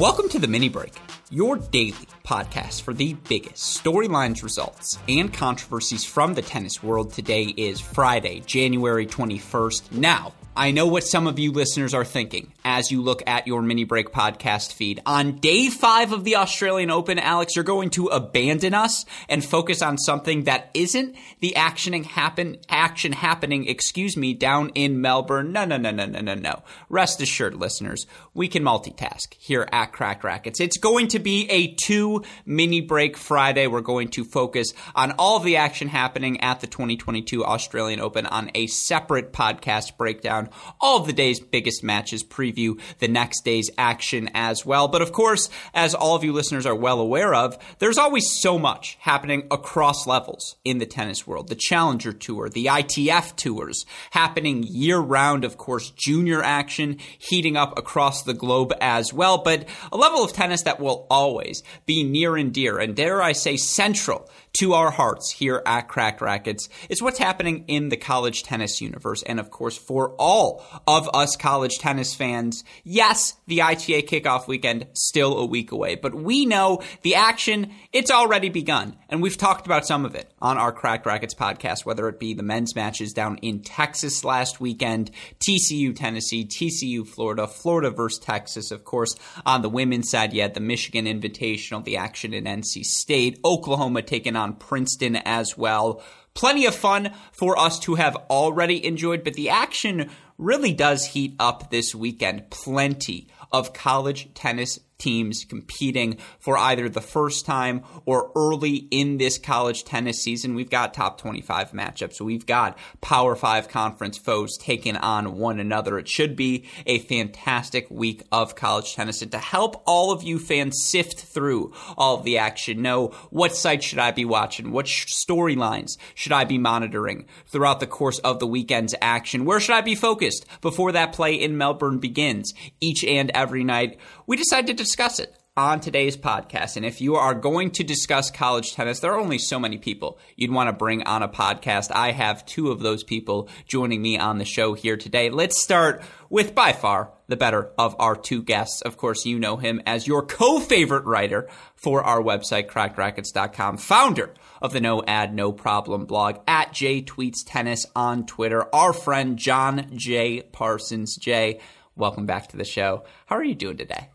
Welcome to the mini break, your daily podcast for the biggest storylines, results, and controversies from the tennis world. Today is Friday, January 21st. Now, I know what some of you listeners are thinking as you look at your mini break podcast feed. On day five of the Australian Open, Alex, you're going to abandon us and focus on something that isn't the actioning happen action happening, excuse me, down in Melbourne. No, no, no, no, no, no, no. Rest assured, listeners, we can multitask here at Cracked Racquets. It's going to be a two mini break Friday. We're going to focus on all the action happening at the 2022 Australian Open on a separate podcast breakdown. All of the day's biggest matches preview the next day's action as well. But of course, as all of you listeners are well aware of, there's always so much happening across levels in the tennis world. The Challenger Tour, the ITF tours happening year round, of course, junior action heating up across the globe as well. But a level of tennis that will always be near and dear and dare I say central to our hearts here at Cracked Racquets is what's happening in the college tennis universe. And of course, for all of us college tennis fans, yes, the ITA kickoff weekend still a week away, but we know the action, it's already begun. And we've talked about some of it on our Cracked Racquets podcast, whether it be the men's matches down in Texas last weekend, TCU Tennessee, TCU Florida, Florida versus Texas, of course. On the women's side, you had the Michigan Invitational, the action in NC State, Oklahoma taking on Princeton as well. Plenty of fun for us to have already enjoyed, but the action really does heat up this weekend. Plenty of college tennis teams competing for either the first time or early in this college tennis season. We've got top 25 matchups. We've got Power 5 conference foes taking on one another. It should be a fantastic week of college tennis. And to help all of you fans sift through all of the action, know what sites should I be watching? What storylines should I be monitoring throughout the course of the weekend's action? Where should I be focused before that play in Melbourne begins each and every night? We decided to discuss it on today's podcast. And if you are going to discuss college tennis, there are only so many people you'd want to bring on a podcast. I have two of those people joining me on the show here today. Let's start with by far the better of our two guests. Of course, you know him as your co-favorite writer for our website, crackedracquets.com, founder of the No Ad, No Problem blog at J Tweets Tennis on Twitter, our friend John J. Parsons. Jay, welcome back to the show. How are you doing today?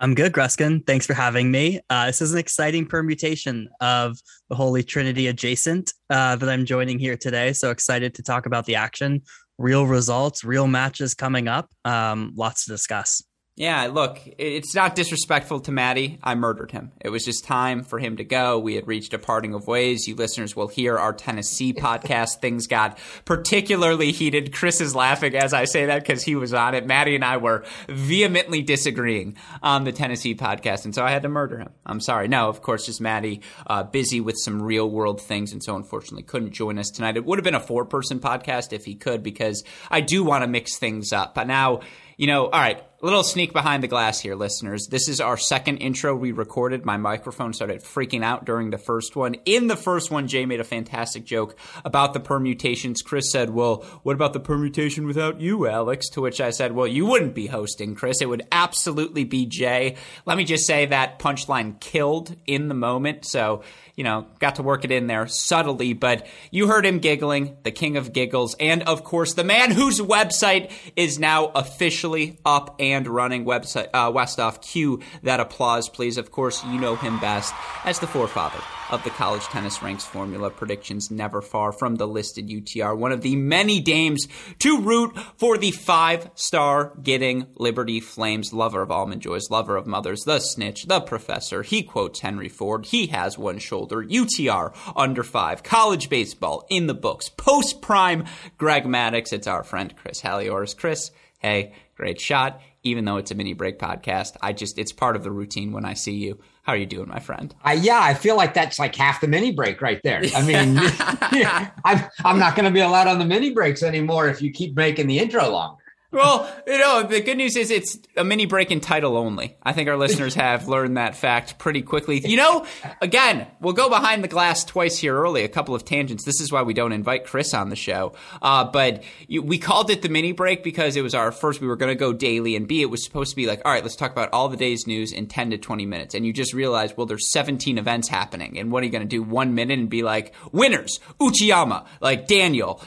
I'm good, Gruskin. Thanks for having me. Uh, this is an exciting permutation of the Holy Trinity adjacent uh, that I'm joining here today. So excited to talk about the action, real results, real matches coming up. Um, lots to discuss. Yeah, look, it's not disrespectful to Maddie. I murdered him. It was just time for him to go. We had reached a parting of ways. You listeners will hear our Tennessee podcast. Things got particularly heated. Chris is laughing as I say that because he was on it. Maddie and I were vehemently disagreeing on the Tennessee podcast, and so I had to murder him. I'm sorry. No, of course, just Maddie uh, busy with some real world things, and so unfortunately couldn't join us tonight. It would have been a four person podcast if he could because I do want to mix things up. But now, you know, all right a little sneak behind the glass here, listeners. This is our second intro we recorded. My microphone started freaking out during the first one. In the first one, Jay made a fantastic joke about the permutations. Chris said, Well, what about the permutation without you, Alex? To which I said, Well, you wouldn't be hosting, Chris. It would absolutely be Jay. Let me just say that punchline killed in the moment. So, you know, got to work it in there subtly, but you heard him giggling, the king of giggles, and of course, the man whose website is now officially up and running website uh, Westoff. Cue that applause, please. Of course, you know him best as the forefather of the college tennis ranks formula predictions, never far from the listed UTR. One of the many dames to root for the five star getting Liberty Flames, lover of almond joys, lover of mothers, the snitch, the professor. He quotes Henry Ford. He has one shoulder. UTR under five. College baseball in the books. Post prime Greg Maddux. It's our friend Chris Halioris. Chris, hey, great shot even though it's a mini break podcast. I just, it's part of the routine when I see you. How are you doing, my friend? Uh, yeah, I feel like that's like half the mini break right there. I mean, I'm, I'm not going to be allowed on the mini breaks anymore if you keep making the intro longer. Well, you know, the good news is it's a mini break in title only. I think our listeners have learned that fact pretty quickly. You know, again, we'll go behind the glass twice here early, a couple of tangents. This is why we don't invite Chris on the show. Uh, but you, we called it the mini break because it was our first, we were going to go daily, and B, it was supposed to be like, all right, let's talk about all the day's news in 10 to 20 minutes. And you just realize, well, there's 17 events happening. And what are you going to do? One minute and be like, winners, Uchiyama, like Daniel,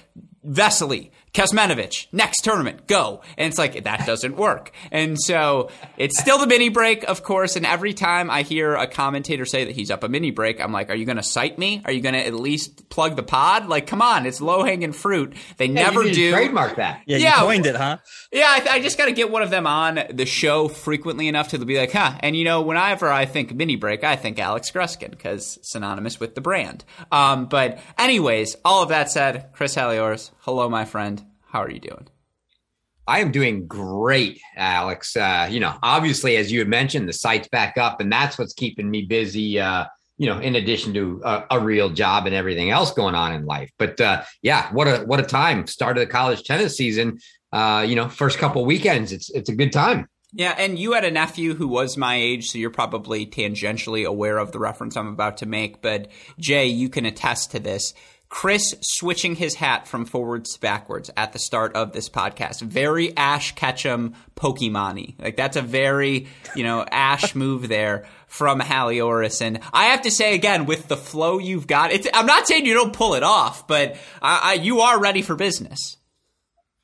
Vesely, Kecmanovic, next tournament, go. And it's like, that doesn't work. And so it's still the mini break, of course. And every time I hear a commentator say that he's up a mini break, I'm like, are you going to cite me? Are you going to at least plug the pod? Like, come on, it's low hanging fruit. They Yeah, never you do. trademark that. Yeah, Yeah. you coined it, huh? Yeah, I, I just got to get one of them on the show frequently enough to be like, huh. And you know, whenever I think mini break, I think Alex Gruskin because synonymous with the brand. Um, but anyways, all of that said, Chris Halioris, hello, my friend. How are you doing? I am doing great, Alex. Uh, you know, obviously, as you had mentioned, the site's back up, and that's what's keeping me busy. Uh, you know, in addition to a, a real job and everything else going on in life. But uh, yeah, what a what a time! Start of the college tennis season. Uh, you know, first couple weekends, it's it's a good time. Yeah, and you had a nephew who was my age, so you're probably tangentially aware of the reference I'm about to make. But Jay, you can attest to this. Chris switching his hat from forwards to backwards at the start of this podcast. Very Ash Ketchum Pokemon Like that's a very, you know, Ash move there from Halioris. And I have to say again, with the flow you've got, it's, I'm not saying you don't pull it off, but I, I, you are ready for business.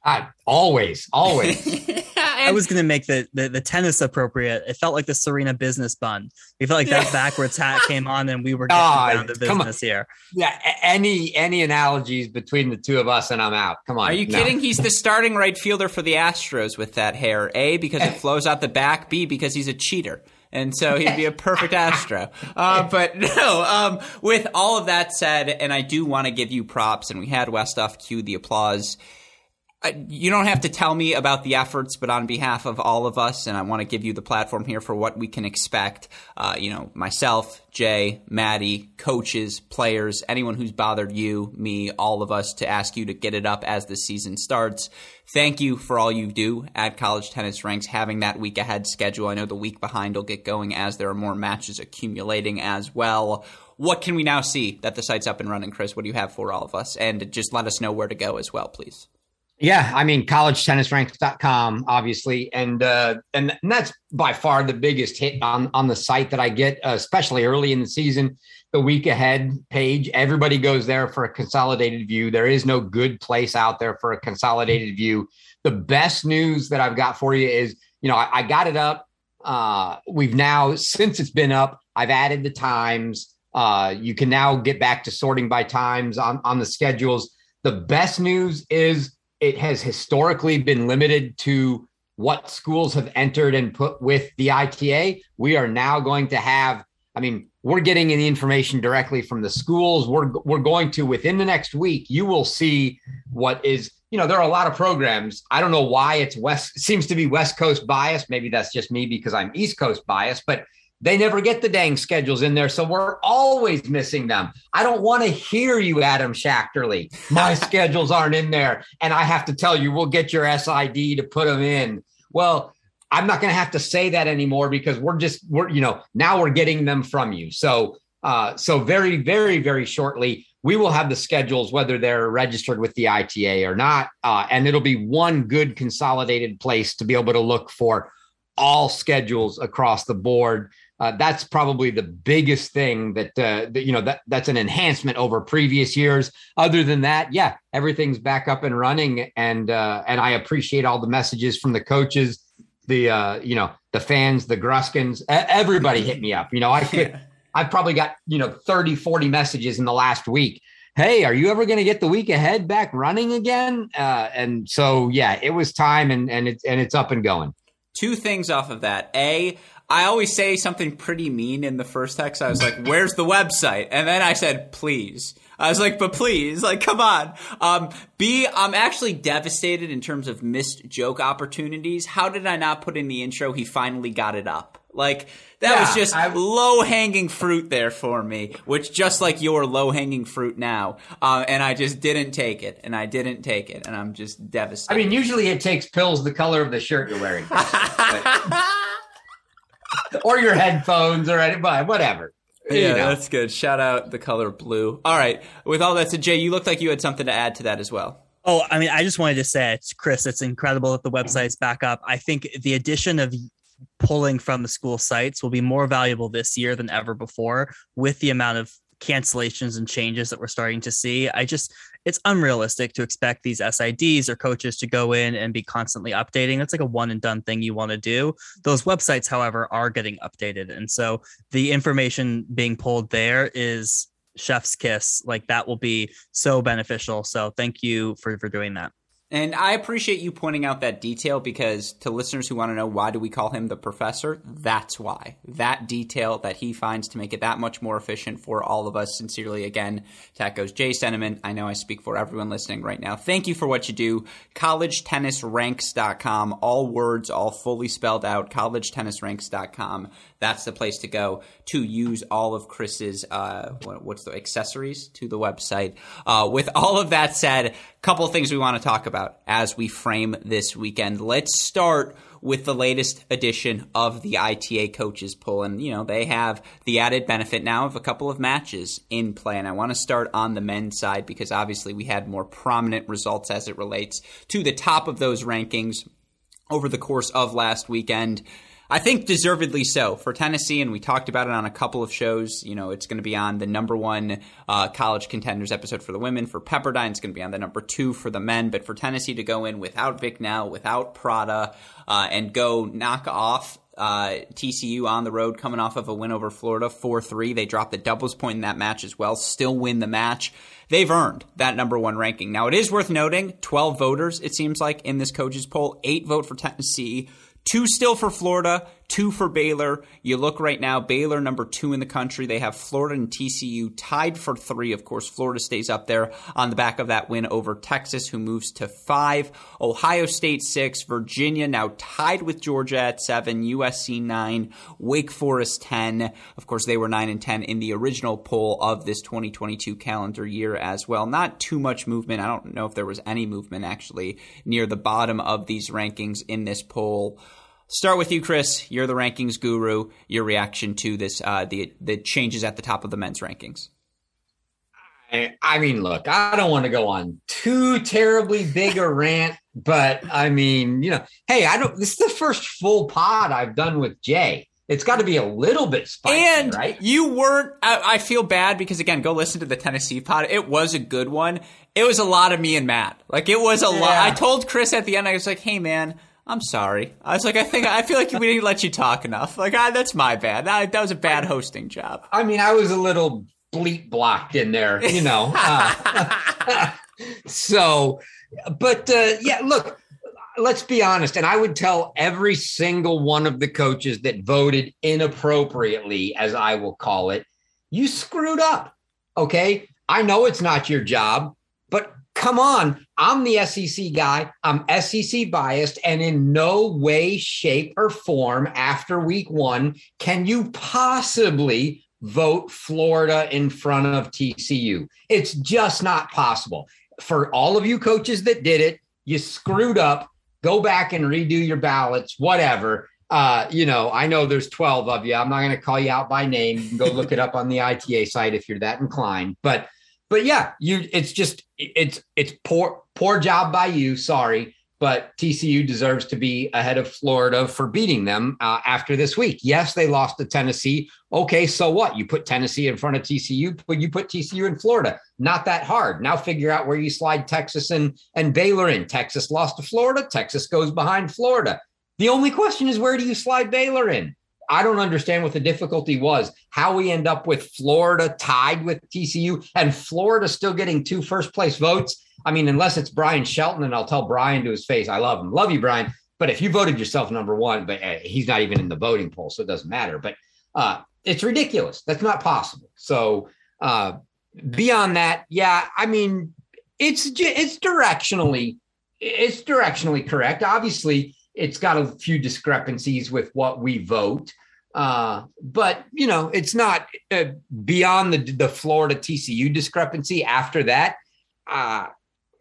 I, always, always. I was going to make the, the the tennis appropriate. It felt like the Serena business bun. We felt like that backwards hat came on, and we were getting Ah, down to business here. yeah, any any analogies between the two of us, and I'm out. Come on. Are you No. kidding? He's the starting right fielder for the Astros with that hair. A, because it flows out the back. B, because he's a cheater. And so he'd be a perfect Astro. Uh, but no, um, with all of that said, and I do want to give you props, and we had Westoff cue the applause. You don't have to tell me about the efforts, but on behalf of all of us, and I want to give you the platform here for what we can expect. Uh, you know, myself, Jay, Maddie, coaches, players, anyone who's bothered you, me, all of us to ask you to get it up as the season starts. Thank you for all you do at College Tennis Ranks, having that week ahead schedule. I know the week behind will get going as there are more matches accumulating as well. What can we now see that the site's up and running, Chris? What do you have for all of us? And just let us know where to go as well, please. Yeah, I mean collegetennisranks.com obviously and uh and, and that's by far the biggest hit on on the site that I get uh, especially early in the season. The week ahead page everybody goes there for a consolidated view. There is no good place out there for a consolidated view. The best news that I've got for you is you know I, I got it up. Uh we've now since it's been up I've added the times. Uh you can now get back to sorting by times on on the schedules. The best news is it has historically been limited to what schools have entered and put with the ITA. We are now going to have, I mean, we're getting the information directly from the schools. We're we're going to within the next week, you will see what is, you know, there are a lot of programs. I don't know why it's west seems to be West Coast bias. Maybe that's just me because I'm East Coast bias, but they never get the dang schedules in there. So we're always missing them. I don't want to hear you, Adam Schachterly. My schedules aren't in there. And I have to tell you, we'll get your SID to put them in. Well, I'm not going to have to say that anymore because we're just, we're, you know, now we're getting them from you. So, uh, so very, very, very shortly, we will have the schedules, whether they're registered with the ITA or not. Uh, and it'll be one good consolidated place to be able to look for all schedules across the board. Uh, that's probably the biggest thing that, uh, that you know that that's an enhancement over previous years. Other than that, yeah, everything's back up and running, and uh, and I appreciate all the messages from the coaches, the uh, you know the fans, the Gruskins, everybody hit me up. You know, I could, I've probably got you know 30, 40 messages in the last week. Hey, are you ever going to get the week ahead back running again? Uh, and so yeah, it was time, and and it's and it's up and going. two things off of that. A, I always say something pretty mean in the first text. I was like, "Where's the website?" And then I said, "Please." I was like, "But please, like, come on." Um, B, I'm actually devastated in terms of missed joke opportunities. How did I not put in the intro? He finally got it up. Like that yeah, was just low hanging fruit there for me, which just like your low hanging fruit now. Uh, and I just didn't take it, and I didn't take it, and I'm just devastated. I mean, usually it takes pills the color of the shirt you're wearing, or your headphones, or whatever. Yeah, you know. that's good. Shout out the color blue. All right. With all that said, Jay, you looked like you had something to add to that as well. Oh, I mean, I just wanted to say, it's Chris, it's incredible that the website's back up. I think the addition of pulling from the school sites will be more valuable this year than ever before with the amount of cancellations and changes that we're starting to see. I just, it's unrealistic to expect these SIDs or coaches to go in and be constantly updating. That's like a one and done thing you want to do. Those websites, however, are getting updated. And so the information being pulled there is chef's kiss. Like that will be so beneficial. So thank you for, for doing that. And I appreciate you pointing out that detail because to listeners who want to know why do we call him the professor, that's why. That detail that he finds to make it that much more efficient for all of us. Sincerely, again, echoes Jay sentiment. I know I speak for everyone listening right now. Thank you for what you do. CollegeTennisRanks.com, all words, all fully spelled out. CollegeTennisRanks.com. That's the place to go to use all of Chris's uh, what's the accessories to the website. Uh, with all of that said, a couple of things we want to talk about as we frame this weekend. Let's start with the latest edition of the ITA coaches poll. And, you know, they have the added benefit now of a couple of matches in play. And I want to start on the men's side because obviously we had more prominent results as it relates to the top of those rankings over the course of last weekend. I think deservedly so for Tennessee, and we talked about it on a couple of shows. You know, it's going to be on the number one uh, college contenders episode for the women. For Pepperdine, it's going to be on the number two for the men. But for Tennessee to go in without Vic now, without Prada, uh, and go knock off uh, TCU on the road, coming off of a win over Florida, four three. They dropped the doubles point in that match as well. Still win the match. They've earned that number one ranking. Now it is worth noting, twelve voters it seems like in this coaches poll, eight vote for Tennessee Two still for Florida, two for Baylor. You look right now, Baylor number two in the country. They have Florida and TCU tied for three. Of course, Florida stays up there on the back of that win over Texas, who moves to five. Ohio State six. Virginia now tied with Georgia at seven. USC nine. Wake Forest 10. Of course, they were nine and 10 in the original poll of this 2022 calendar year as well. Not too much movement. I don't know if there was any movement actually near the bottom of these rankings in this poll. Start with you, Chris. You're the rankings guru. Your reaction to this, uh, the the changes at the top of the men's rankings. I, I mean, look, I don't want to go on too terribly big a rant, but I mean, you know, hey, I don't. This is the first full pod I've done with Jay. It's got to be a little bit spicy, and right? You weren't. I, I feel bad because again, go listen to the Tennessee pod. It was a good one. It was a lot of me and Matt. Like it was a yeah. lot. I told Chris at the end, I was like, "Hey, man." I'm sorry. I was like, I think I feel like we didn't let you talk enough. Like, I, that's my bad. That, that was a bad hosting job. I mean, I was a little bleep blocked in there, you know. Uh, so, but uh, yeah, look, let's be honest. And I would tell every single one of the coaches that voted inappropriately, as I will call it, you screwed up. Okay. I know it's not your job, but come on. I'm the SEC guy. I'm SEC biased. And in no way, shape, or form after week one can you possibly vote Florida in front of TCU. It's just not possible. For all of you coaches that did it, you screwed up. Go back and redo your ballots, whatever. Uh, you know, I know there's 12 of you. I'm not going to call you out by name. You can go look it up on the ITA site if you're that inclined. But but yeah, you it's just it's it's poor poor job by you. Sorry, but TCU deserves to be ahead of Florida for beating them uh, after this week. Yes, they lost to Tennessee. Okay, so what? You put Tennessee in front of TCU, but you put TCU in Florida. Not that hard. Now figure out where you slide Texas and and Baylor in. Texas lost to Florida. Texas goes behind Florida. The only question is where do you slide Baylor in? I don't understand what the difficulty was. How we end up with Florida tied with TCU and Florida still getting two first place votes. I mean, unless it's Bryan Shelton, and I'll tell Bryan to his face, I love him, love you, Bryan. But if you voted yourself number one, but uh, he's not even in the voting poll, so it doesn't matter. But uh, it's ridiculous. That's not possible. So uh, beyond that, yeah, I mean, it's it's directionally it's directionally correct. Obviously, it's got a few discrepancies with what we vote. Uh, but you know, it's not uh, beyond the the Florida TCU discrepancy. After that, uh,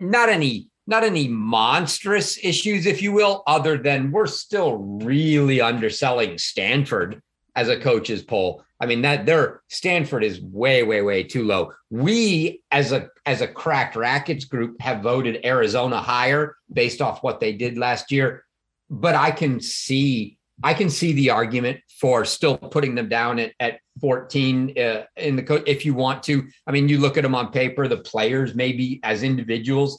not any not any monstrous issues, if you will, other than we're still really underselling Stanford as a coach's poll. I mean that their Stanford is way, way, way too low. We as a as a Cracked Racquets group have voted Arizona higher based off what they did last year. But I can see I can see the argument for still putting them down at, at 14 uh, in the co- if you want to. I mean, you look at them on paper, the players maybe as individuals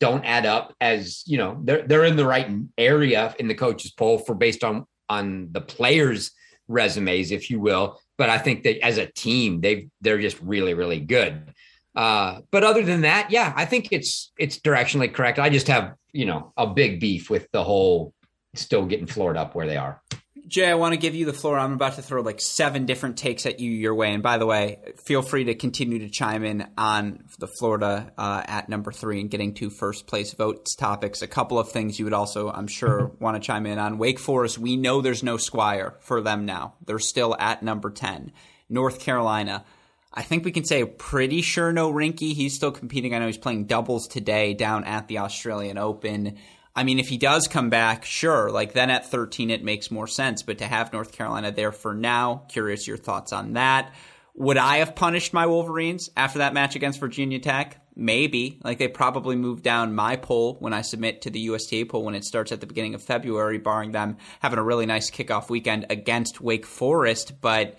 don't add up as you know they're they're in the right area in the coaches poll for based on on the players resumes if you will. But i think that as a team they they're just really really good. Uh, but other than that yeah i think it's it's directionally correct. I just have you know a big beef with the whole still getting floored up where they are Jay, I want to give you the floor. I'm about to throw like seven different takes at you your way. And by the way, feel free to continue to chime in on the Florida uh, at number three and getting to first place votes topics. A couple of things you would also, I'm sure, want to chime in on. Wake Forest, we know there's no Squire for them now. They're still at number 10. North Carolina, I think we can say pretty sure no Rinky. He's still competing. I know he's playing doubles today down at the Australian Open. I mean, if he does come back, sure, like then at 13 it makes more sense. But to have North Carolina there for now, curious your thoughts on that. Would I have punished my Wolverines after that match against Virginia Tech? Maybe. Like they probably moved down my poll when I submit to the USTA poll when it starts at the beginning of February, barring them having a really nice kickoff weekend against Wake Forest. But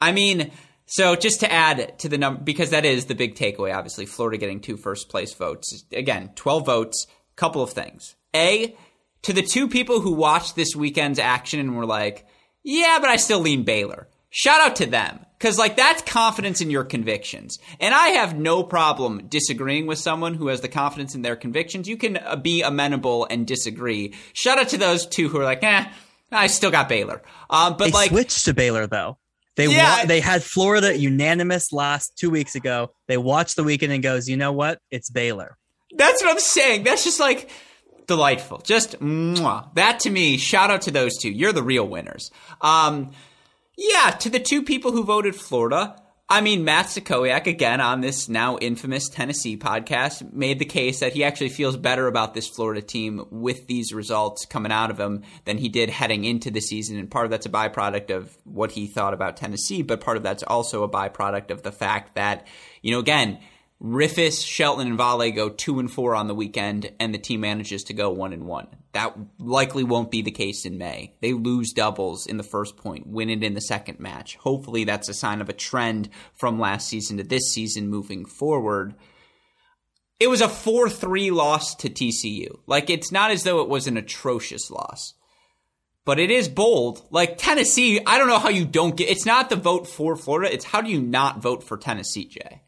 I mean, so just to add to the number, because that is the big takeaway, obviously, Florida getting two first place votes. Again, 12 votes, couple of things. A, to the two people who watched this weekend's action and were like, yeah, but I still lean Baylor. Shout out to them. Cause like that's confidence in your convictions. And I have no problem disagreeing with someone who has the confidence in their convictions. You can uh, be amenable and disagree. Shout out to those two who are like, eh, I still got Baylor. Um, but they like switched to Baylor though. They yeah. wa- they had Florida unanimous last two weeks ago. They watched the weekend and goes, you know what? It's Baylor. That's what I'm saying. That's just like delightful. Just mwah. that to me. Shout out to those two. You're the real winners. Um, yeah, to the two people who voted Florida. I mean, Matt Stakoyak, again, on this now infamous Tennessee podcast, made the case that he actually feels better about this Florida team with these results coming out of him than he did heading into the season. And part of that's a byproduct of what he thought about Tennessee, but part of that's also a byproduct of the fact that, you know, again, Riffice, Shelton, and Vale go two and four on the weekend, and the team manages to go one and one. That likely won't be the case in May. They lose doubles in the first point, win it in the second match. Hopefully, that's a sign of a trend from last season to this season moving forward. It was a 4 3 loss to TCU. Like, it's not as though it was an atrocious loss but it is bold. Like Tennessee, I don't know how you don't get. It's not the vote for Florida. It's how do you not vote for Tennessee, Jay?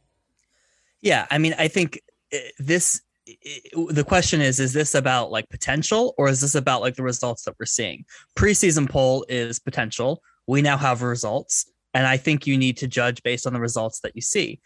Yeah, I mean, I think eh, this eh, the question is is this about like potential or is this about like the results that we're seeing? Preseason poll is potential. We now have results and i think you need to judge based on the results that you see.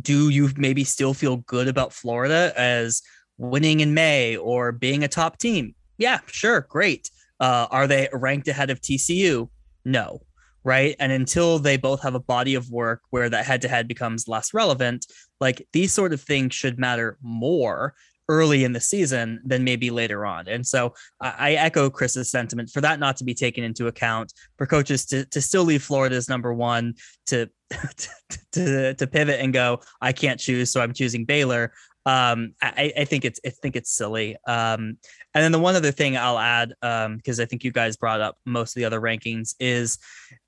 Do you maybe still feel good about florida as winning in may or being a top team? Yeah sure great. Uh, are they ranked ahead of tcu no right? And until they both have a body of work where that head to head becomes less relevant, like these sort of things should matter more early in the season than maybe later on. And so I, echo Chris's sentiment for that not to be taken into account, for coaches to, to still leave Florida as number one, to, to, to pivot and go, I can't choose, so I'm choosing Baylor um, I, I, think it's I think it's silly. Um, and then the one other thing I'll add, because um, I think you guys brought up most of the other rankings, is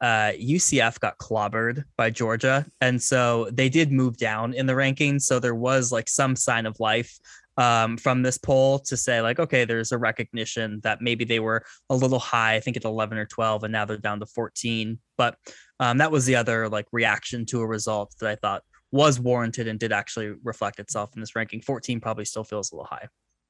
uh, UCF got clobbered by Georgia, and so they did move down in the rankings. So there was like some sign of life um, from this poll to say like, okay, there's a recognition that maybe they were a little high. I think at 11 or 12, and now they're down to 14. But um, that was the other like reaction to a result that I thought was warranted and did actually reflect itself in this ranking. 14 probably still feels a little high.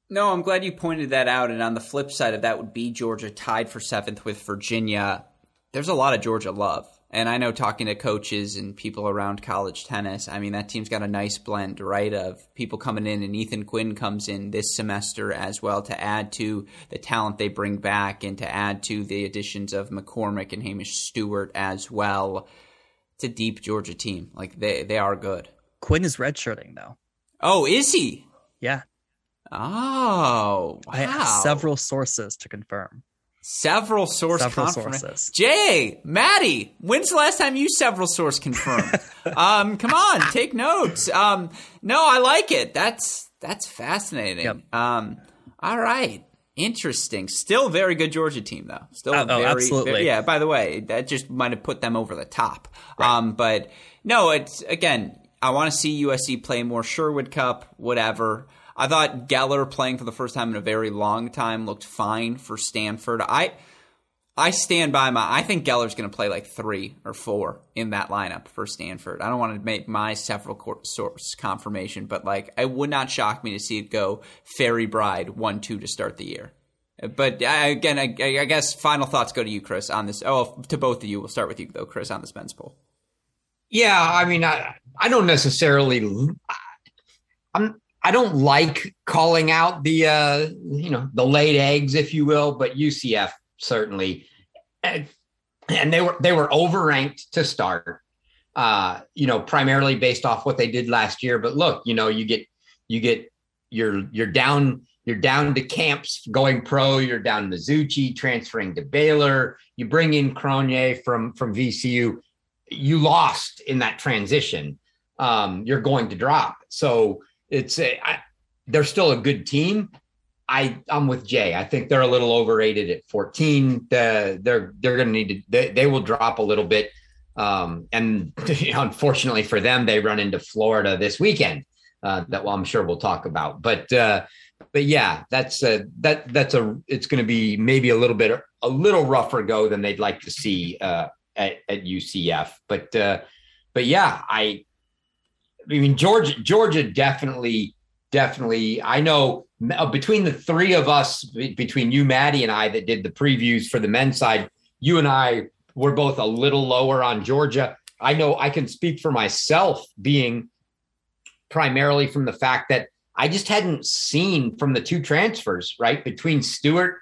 No, I'm glad you pointed that out. And on the flip side of that would be Georgia tied for seventh with Virginia. there's a lot of Georgia love. And I know talking to coaches and people around college tennis, I mean, that team's got a nice blend, right? Of people coming in, and Ethan Quinn comes in this semester as well to add to the talent they bring back and to add to the additions of McCormick and Hamish Stewart as well. It's a deep Georgia team. Like, they, they are good. Quinn is redshirting, though. Oh, is he? Yeah. Oh, wow. I have several sources to confirm. Several source Several confirm- sources. Jay, Maddie, when's the last time you several source confirmed? um, come on, take notes. Um, no, I like it. That's that's fascinating. Yep. Um, all right. Interesting. Still very good Georgia team though. Still Oh, oh, very, absolutely. very- yeah, by the way, that just might have put them over the top. Um, but no, it's again, I want to see USC play more Sherwood Cup, whatever. I thought Geller playing for the first time in a very long time looked fine for Stanford. I I stand by my. I think Geller's going to play like three or four in that lineup for Stanford. I don't want to make my several court source confirmation, but like it would not shock me to see it go Fairy Bride one two to start the year. But I, again, I, I guess final thoughts go to you, Chris, on this. Oh, to both of you. We'll start with you though, Chris, on this men's poll. Yeah, I mean, I I don't necessarily. I'm I don't like calling out the uh, you know the laid eggs, if you will, but UCF certainly, and, and they were they were overranked to start. Uh, you know, primarily based off what they did last year. But look, you know, you get you get you're you're down you're down to camps going pro. You're down to Mizuchi transferring to Baylor. You bring in Cronje from from VCU. You lost in that transition. Um, you're going to drop. So it's a, I, they're still a good team. I I'm with Jay. I think they're a little overrated at 14. The, they're they're going to need to they, they will drop a little bit. Um, and unfortunately for them, they run into Florida this weekend. Uh, that well, I'm sure we'll talk about. But uh, but yeah, that's a that that's a it's going to be maybe a little bit a little rougher go than they'd like to see uh, at, at UCF. But uh, but yeah, I I mean Georgia Georgia definitely definitely I know uh, between the three of us between you Maddie and I that did the previews for the men's side, you and I were both a little lower on Georgia. I know I can speak for myself being primarily from the fact that I just hadn't seen from the two transfers, right, between Stewart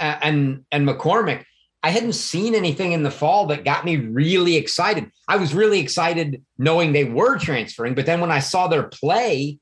uh, and and McCormick. I hadn't seen anything in the fall that got me really excited. I was really excited knowing they were transferring, but then when I saw their play,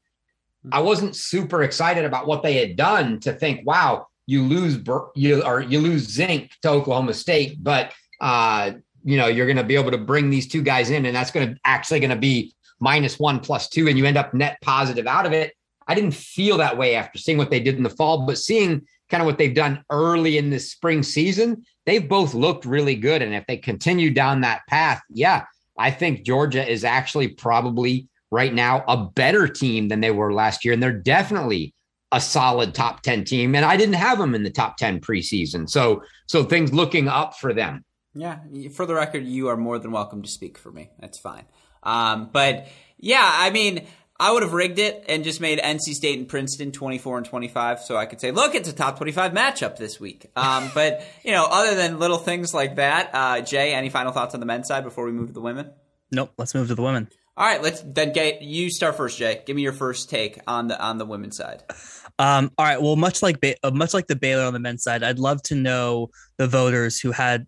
I wasn't super excited about what they had done to think, wow, you lose Bur- you or you lose Zink to Oklahoma State, but uh, you know, you're going to be able to bring these two guys in and that's going to actually going to be minus 1 plus 2 and you end up net positive out of it. I didn't feel that way after seeing what they did in the fall, but seeing kind of what they've done early in this spring season, they've both looked really good. And if they continue down that path, yeah, I think Georgia is actually probably right now a better team than they were last year. And they're definitely a solid top 10 team. And I didn't have them in the top 10 preseason. So, so things looking up for them. Yeah, for the record, you are more than welcome to speak for me. That's fine. Um, but yeah, I mean, I would have rigged it and just made NC State and Princeton 24 and 25 so I could say, look, it's a top 25 matchup this week. Um, but, you know, other than little things like that, uh, Jay, any final thoughts on the men's side before we move to the women? Nope. Let's move to the women. All right, let's then get you start first, Jay. Give me your first take on the on the women's side. Um, all right. Well, much like ba- uh, much like the Baylor on the men's side, I'd love to know the voters who had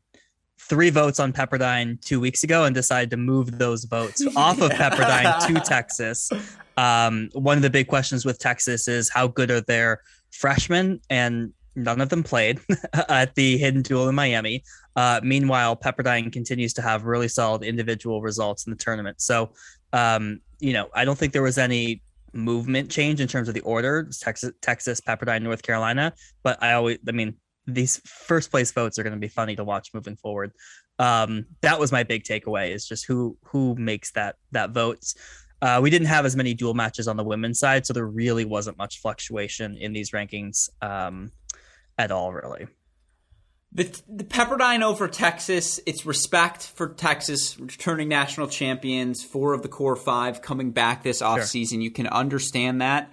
three votes on Pepperdine two weeks ago and decided to move those votes off of Pepperdine to Texas. Um, one of the big questions with Texas is how good are their freshmen, and none of them played at the Hidden Duel in Miami. Uh, meanwhile, Pepperdine continues to have really solid individual results in the tournament. So, um, you know, I don't think there was any movement change in terms of the order Texas, Texas, Pepperdine, North Carolina. But I always, I mean, these first place votes are going to be funny to watch moving forward. Um, that was my big takeaway is just who who makes that that votes. Uh, we didn't have as many dual matches on the women's side, so there really wasn't much fluctuation in these rankings um, at all, really. The, the Pepperdine over Texas, it's respect for Texas returning national champions, four of the core five coming back this offseason. Sure. You can understand that.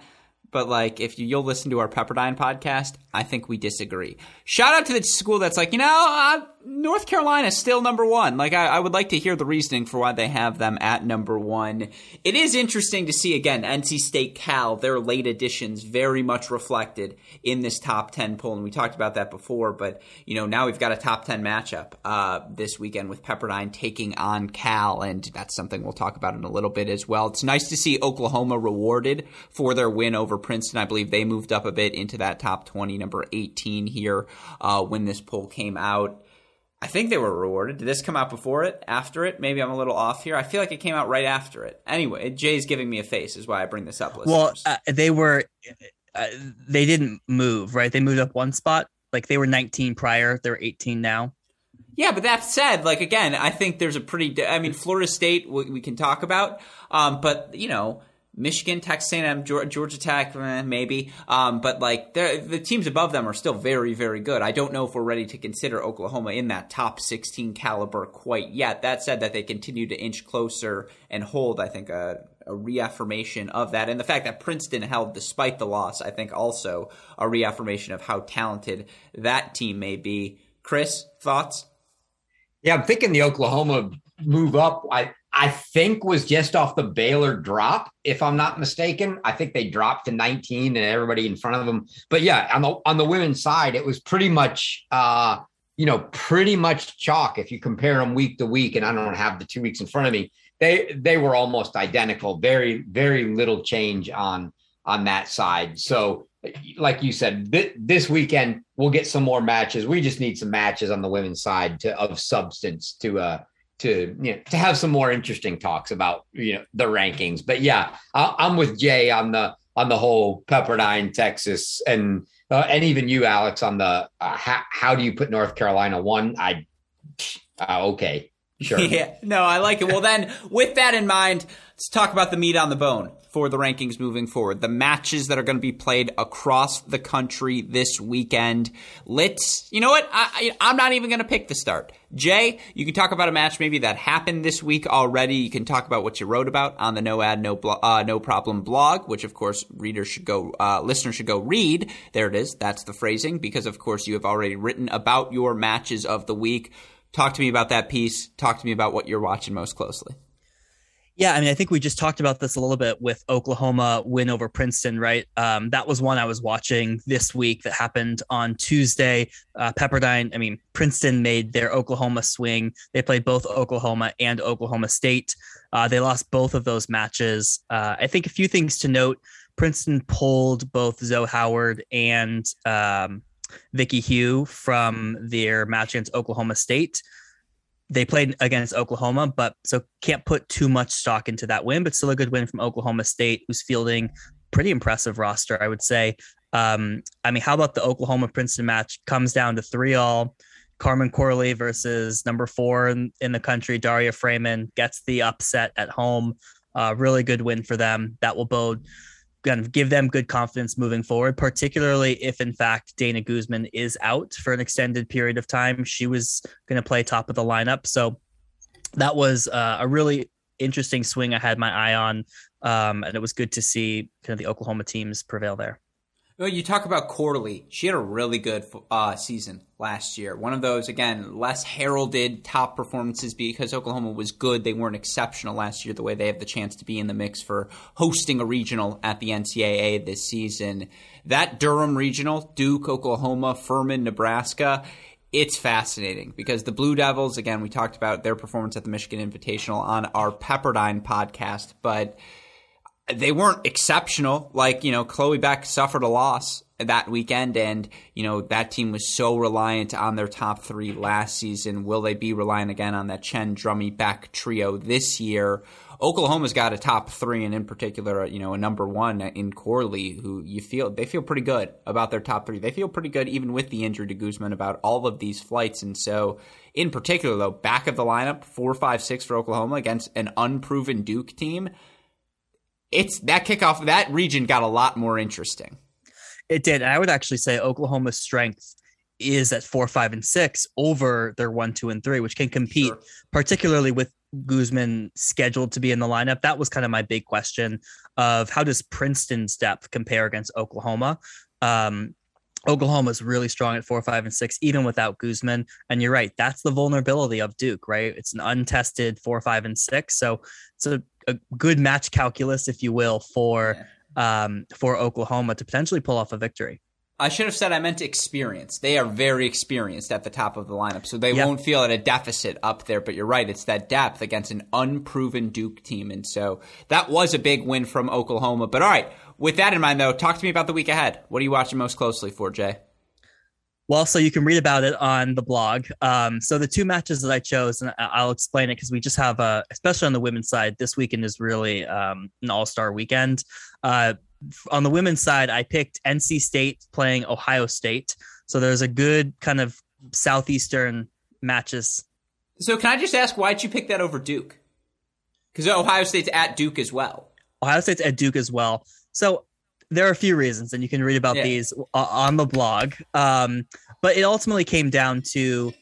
but like if you, you'll listen to our Pepperdine podcast, I think we disagree. Shout out to the school that's like, you know, uh, North Carolina is still number one. Like I, I, would like to hear the reasoning for why they have them at number one. It is interesting to see again NC State, Cal, their late additions very much reflected in this top ten poll, and we talked about that before. But you know now we've got a top ten matchup uh, this weekend with Pepperdine taking on Cal, and that's something we'll talk about in a little bit as well. It's nice to see Oklahoma rewarded for their win over Princeton. I believe they moved up a bit into that top 20, number 18 here uh, when this poll came out. I think they were rewarded. Did this come out before it, after it? Maybe I'm a little off here. I feel like it came out right after it. Anyway, Jay's giving me a face, is why I bring this up. Listeners. Well, uh, they were, uh, they didn't move, right? They moved up one spot. Like they were 19 prior, they're 18 now. Yeah, but that said, like again, I think there's a pretty. I mean, Florida State we, we can talk about, um, but you know, Michigan, Texas A&M, Georgia Tech, eh, maybe. Um, but like the teams above them are still very, very good. I don't know if we're ready to consider Oklahoma in that top 16 caliber quite yet. That said, that they continue to inch closer and hold, I think, a, a reaffirmation of that. And the fact that Princeton held despite the loss, I think also a reaffirmation of how talented that team may be. Chris, thoughts? Yeah, I'm thinking the Oklahoma move up. I I think was just off the Baylor drop, if I'm not mistaken. I think they dropped to 19 and everybody in front of them. But yeah, on the on the women's side, it was pretty much uh, you know, pretty much chalk if you compare them week to week. And I don't have the two weeks in front of me. They they were almost identical. Very very little change on on that side. So like you said, th- this weekend we'll get some more matches. We just need some matches on the women's side to of substance to uh to you know to have some more interesting talks about you know the rankings. But yeah, I, am with Jay on the on the whole Pepperdine, Texas, and uh, and even you, Alex, on the uh, how, how do you put North Carolina one? I uh, okay, sure. Yeah, no, I like it. Well, then with that in mind, let's talk about the meat on the bone for the rankings moving forward. The matches that are going to be played across the country this weekend. Let's, you know what? I, i'm not even going to pick the start. Jay, you can talk about a match maybe that happened this week already. You can talk about what you wrote about on the No Ad No blo- uh, No Problem blog, which of course readers should go, uh, listeners should go read. There it is. That's the phrasing because of course you have already written about your matches of the week. Talk to me about that piece. Talk to me about what you're watching most closely. Yeah, I mean, I think we just talked about this a little bit with Oklahoma win over Princeton, right? Um, that was one I was watching this week that happened on Tuesday. Uh, Pepperdine, I mean, Princeton made their Oklahoma swing. They played both Oklahoma and Oklahoma State. Uh, they lost both of those matches. Uh, I think a few things to note Princeton pulled both Zoe Howard and um, Vicky Hugh from their match against Oklahoma State they played against Oklahoma, but so can't put too much stock into that win, but still a good win from Oklahoma State, who's fielding pretty impressive roster, I would say. Um, I mean, how about the Oklahoma Princeton match? Comes down to three all. Carmen Corley versus number four in, in the country, Daria Frayman, gets the upset at home. Uh, really good win for them. That will bode kind of give them good confidence moving forward, particularly if in fact Dana Guzman is out for an extended period of time. She was going to play top of the lineup. So that was uh, a really interesting swing I had my eye on. Um, and it was good to see kind of the Oklahoma teams prevail there. Well, you talk about Corley. She had a really good uh, season last year. One of those, again, less heralded top performances because Oklahoma was good. They weren't exceptional last year the way they have the chance to be in the mix for hosting a regional at the NCAA this season. That Durham regional, Duke, Oklahoma, Furman, Nebraska, it's fascinating because the Blue Devils, again, we talked about their performance at the Michigan Invitational on our Pepperdine podcast, but – they weren't exceptional. Like, you know, Chloe Beck suffered a loss that weekend, and, you know, that team was so reliant on their top three last season. Will they be reliant again on that Chen, Drummy, Beck trio this year? Oklahoma's got a top three, and in particular, you know, a number one in Corley, who you feel they feel pretty good about their top three. They feel pretty good even with the injury to Guzman about all of these flights, and so in particular, though, back of the lineup, four, five, six for Oklahoma against an unproven Duke team it's that kickoff that region got a lot more interesting. It did. And I would actually say Oklahoma's strength is at four, five, and six over their one, two, and three, which can compete, sure. particularly with Guzman scheduled to be in the lineup? That was kind of my big question of how does Princeton's depth compare against Oklahoma? Um, Oklahoma is really strong at four, five, and six, even without Guzman. And you're right, that's the vulnerability of Duke, right? It's an untested four, five, and six. So it's a, a good match calculus, if you will, for yeah. um, for Oklahoma to potentially pull off a victory. I should have said I meant experience. They are very experienced at the top of the lineup, so they yep. won't feel at a deficit up there. But you're right; it's that depth against an unproven Duke team, and so that was a big win from Oklahoma. But all right, with that in mind, though, talk to me about the week ahead. What are you watching most closely for, Jay? Well, so you can read about it on the blog. Um, so the two matches that I chose, and I'll explain it because we just have a, especially on the women's side, this weekend is really um, an all-star weekend. Uh, on the women's side, I picked NC State playing Ohio State. So there's a good kind of southeastern matches. So can I just ask why'd you pick that over Duke? Because Ohio State's at Duke as well. Ohio State's at Duke as well. So there are a few reasons, and you can read about yeah. these on the blog. Um, but it ultimately came down to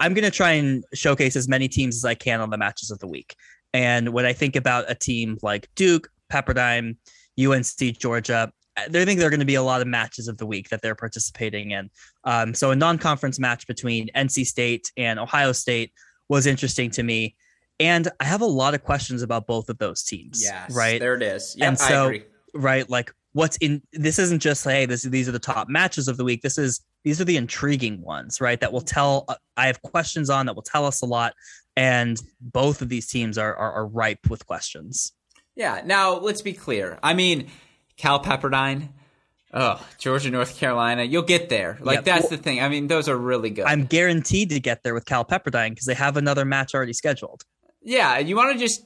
I'm going to try and showcase as many teams as I can on the matches of the week. And when I think about a team like Duke, Pepperdine, UNC Georgia. There think there are going to be a lot of matches of the week that they're participating in. Um, so a non-conference match between NC State and Ohio State was interesting to me, and I have a lot of questions about both of those teams. Yes, right there it is. Yep, and so right, like what's in this isn't just hey this these are the top matches of the week. This is these are the intriguing ones, right? That will tell. Uh, I have questions on that will tell us a lot, and both of these teams are, are, are ripe with questions. Yeah. Now let's be clear. I mean, Cal Pepperdine. Oh, Georgia, North Carolina. You'll get there. Like that's the thing. I mean, those are really good. I'm guaranteed to get there with Cal Pepperdine because they have another match already scheduled. Yeah, you want to just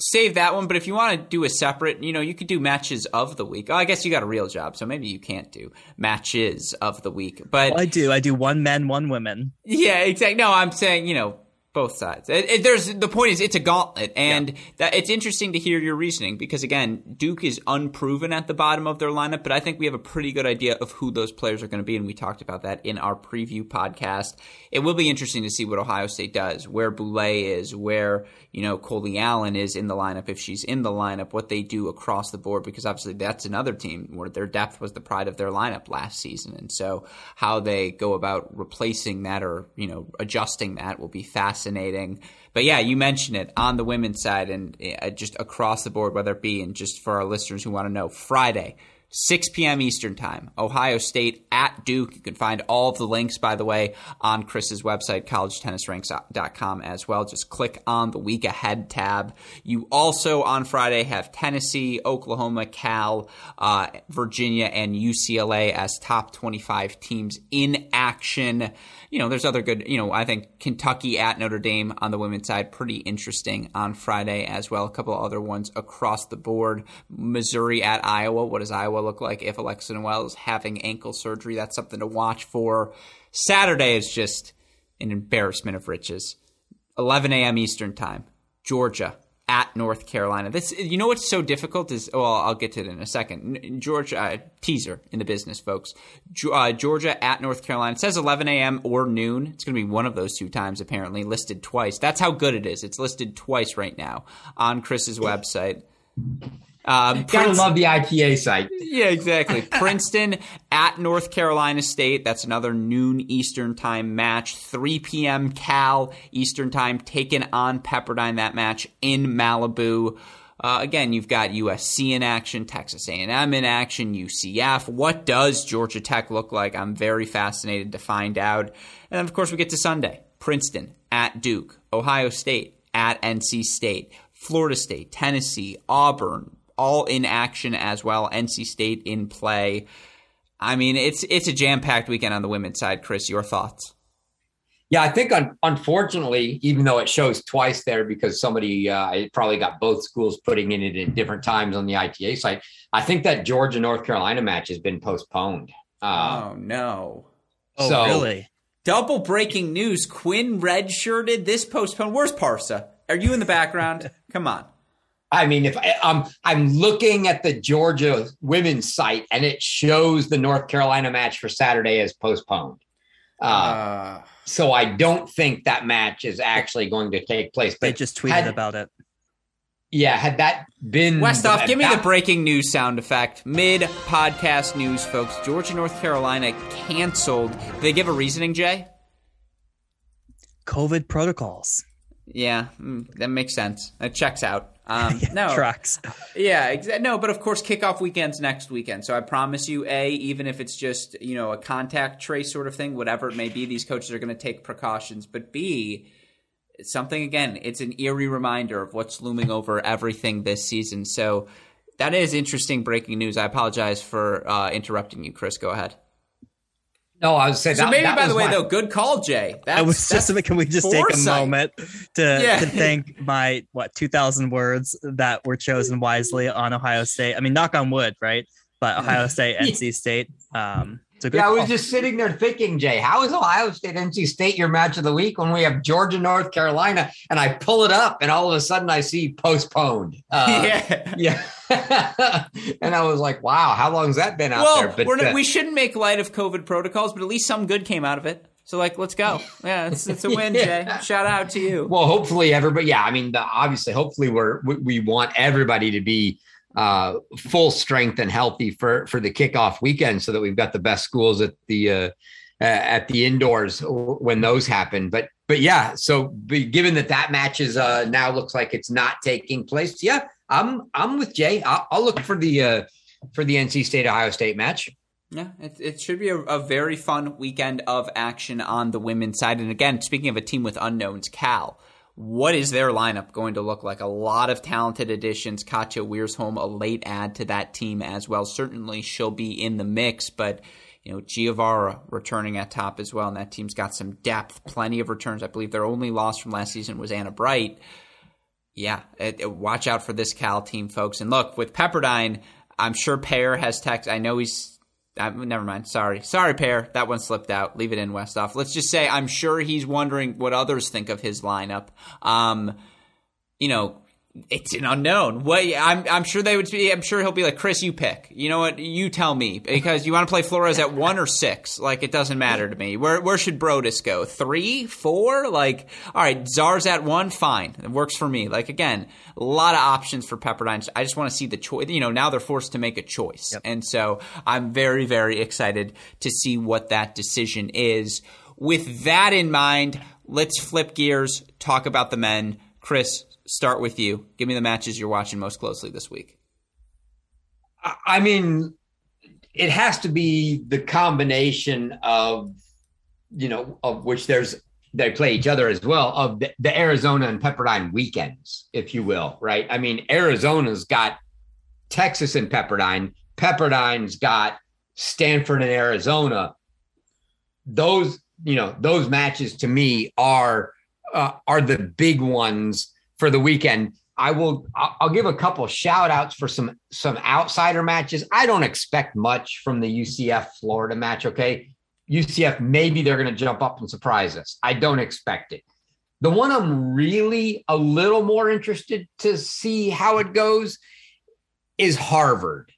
save that one, but if you want to do a separate, you know, you could do matches of the week. Oh, I guess you got a real job, so maybe you can't do matches of the week. But well, I do. I do one men, one women. Yeah, exactly. No, I'm saying, you know, both sides. It, it, there's the point is it's a gauntlet, and yeah. that it's interesting to hear your reasoning because again, Duke is unproven at the bottom of their lineup, but I think we have a pretty good idea of who those players are going to be, and we talked about that in our preview podcast. It will be interesting to see what Ohio State does, where Boulais is, where you know Coley Allen is in the lineup if she's in the lineup, what they do across the board, because obviously that's another team where their depth was the pride of their lineup last season, and so how they go about replacing that or you know adjusting that will be fascinating fascinating. But yeah, you mentioned it on the women's side and uh, just across the board, whether it be and just for our listeners who want to know, Friday, 6 p.m. Eastern Time, Ohio State at Duke. You can find all of the links, by the way, on Chris's website, collegetennisranks.com as well. Just click on the week ahead tab. You also on Friday have Tennessee, Oklahoma, Cal, uh, Virginia, and UCLA as top 25 teams in action you know, there's other good, you know, I think Kentucky at Notre Dame on the women's side, pretty interesting on Friday as well. A couple of other ones across the board. Missouri at Iowa. What does Iowa look like if Alexa Noel is having ankle surgery? That's something to watch for. Saturday is just an embarrassment of riches. 11 a.m. Eastern Time. Georgia at North Carolina. This, you know, what's so difficult is. Well, I'll get to it in a second. Georgia uh, teaser in the business, folks. Uh, Georgia at North Carolina. It says 11 a.m. or noon. It's going to be one of those two times, apparently listed twice. That's how good it is. It's listed twice right now on Chris's website. Um, Gotta love the ITA site. Yeah, exactly. Princeton at North Carolina State. That's another noon Eastern time match. 3 p.m. Cal Eastern time taking on Pepperdine. That match in Malibu. Uh, again, you've got USC in action, Texas A&M in action, UCF. What does Georgia Tech look like? I'm very fascinated to find out. And then, of course, we get to Sunday. Princeton at Duke, Ohio State at NC State, Florida State, Tennessee, Auburn, all in action as well. NC State in play. I mean, it's it's a jam packed weekend on the women's side. Chris, your thoughts? Yeah, I think un- unfortunately, even though it shows twice there because somebody uh, it probably got both schools putting in it at different times on the ITA site. I think that Georgia North Carolina match has been postponed. Uh, oh no! Oh so, really? Double breaking news: Quinn redshirted. This postponed. Where's Parsa? Are you in the background? Come on. I mean, if I, um, I'm looking at the Georgia women's site and it shows the North Carolina match for Saturday as postponed. Uh, uh, so I don't think that match is actually going to take place. But they just tweeted had, about it. Yeah, had that been Westoff, give me the breaking news sound effect. Mid podcast news, folks. Georgia, North Carolina canceled. Did they give a reasoning, Jay? COVID protocols. Yeah, mm, that makes sense. That checks out. Um, yeah, no tracks. Yeah, exa- no, but of course, kickoff weekends next weekend. So I promise you, a even if it's just you know a contact trace sort of thing, whatever it may be, these coaches are going to take precautions. But b something again, it's an eerie reminder of what's looming over everything this season. So that is interesting breaking news. I apologize for uh, interrupting you, Chris. Go ahead. No, I was saying. So that, maybe, that by the way, my... though, good call, Jay. That's, I was just. Can we just foresight. take a moment to, yeah. to thank my what two thousand words that were chosen wisely on Ohio State? I mean, knock on wood, right? But Ohio State, NC State. Um, yeah, I was just sitting there thinking, Jay, how is Ohio State, NC State your match of the week when we have Georgia, North Carolina, and I pull it up, and all of a sudden I see postponed. Uh, yeah, yeah, and I was like, wow, how long has that been out well, there? But not, uh, we shouldn't make light of COVID protocols, but at least some good came out of it. So like, let's go. Yeah, it's, it's a win, yeah. Jay. Shout out to you. Well, hopefully everybody. Yeah, I mean, the, obviously, hopefully we're we, we want everybody to be uh, full strength and healthy for for the kickoff weekend, so that we've got the best schools at the uh, at the indoors when those happen. But but yeah, so given that that match is uh, now looks like it's not taking place, yeah, I'm I'm with Jay. I'll, I'll look for the uh, for the NC State Ohio State match. Yeah, it, it should be a, a, very fun weekend of action on the women's side. And again, speaking of a team with unknowns, Cal what is their lineup going to look like? A lot of talented additions. Katja Wiersholm, a late add to that team as well. Certainly she'll be in the mix, but you know, Giovara returning at top as well, and that team's got some depth, plenty of returns. I believe their only loss from last season was Anna Bright. Yeah, it, it, watch out for this Cal team, folks. And look, with Pepperdine, I'm sure Payer has text. I know he's uh, never mind. Sorry. Sorry, Per. That one slipped out. Leave it in, Westoff. Let's just say I'm sure he's wondering what others think of his lineup. Um, you know, it's an unknown. What I'm I'm sure they would be. I'm sure he'll be like Chris. You pick. You know what? You tell me because you want to play Flores at one or six. Like it doesn't matter to me. Where where should Brodus go? Three, four? Like all right, Zaar's at one. Fine, it works for me. Like again, a lot of options for Pepperdine. I just want to see the choice. You know, now they're forced to make a choice, yep. and so I'm very very excited to see what that decision is. With that in mind, let's flip gears. Talk about the men. Chris, start with you. Give me the matches you're watching most closely this week. I mean, it has to be the combination of, you know, of which there's they play each other as well of the, the Arizona and Pepperdine weekends, if you will, right? I mean, Arizona's got Texas and Pepperdine. Pepperdine's got Stanford and Arizona. Those, you know, those matches to me are uh, are the big ones for the weekend. I will I'll give a couple shout outs for some some outsider matches. I don't expect much from the UCF Florida match, okay? UCF maybe they're going to jump up and surprise us. I don't expect it. The one I'm really a little more interested to see how it goes is Harvard.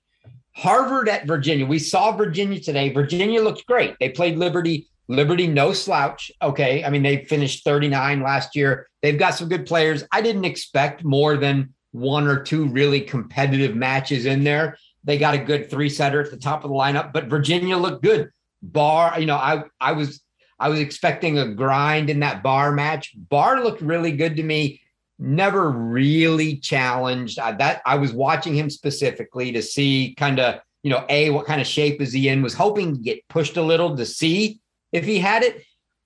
Harvard at Virginia. We saw Virginia today. Virginia looked great. They played Liberty Liberty, no slouch. Okay. I mean, they finished 39 last year. They've got some good players. I didn't expect more than one or two really competitive matches in there. They got a good three setter at the top of the lineup, but Virginia looked good. Bar, you know, I I was I was expecting a grind in that bar match. Bar looked really good to me. Never really challenged. I, that I was watching him specifically to see kind of you know a what kind of shape is he in. Was hoping to get pushed a little to see if he had it,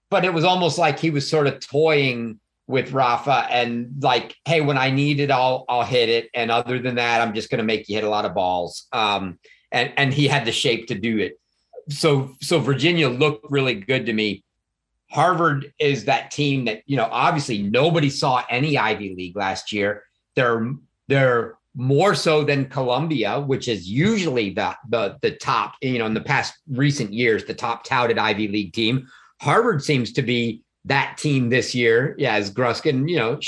but it was almost like he was sort of toying with Rafa and like, hey, when I need it, I'll I'll hit it. And other than that, I'm just to make you hit a lot of balls. Um, and and he had the shape to do it. So so Virginia looked really good to me. Harvard is that team that you know obviously nobody saw any Ivy League last year. They're they're more so than Columbia, which is usually the, the the top, you know, in the past recent years, the top touted Ivy League team. Harvard seems to be that team this year. Yeah, as Gruskin, you know,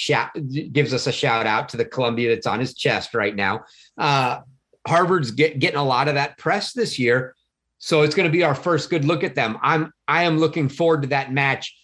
gives us a shout out to the Columbia that's on his chest right now. Uh, Harvard's get, getting a lot of that press this year. So it's going to be our first good look at them. I'm I am looking forward to that match.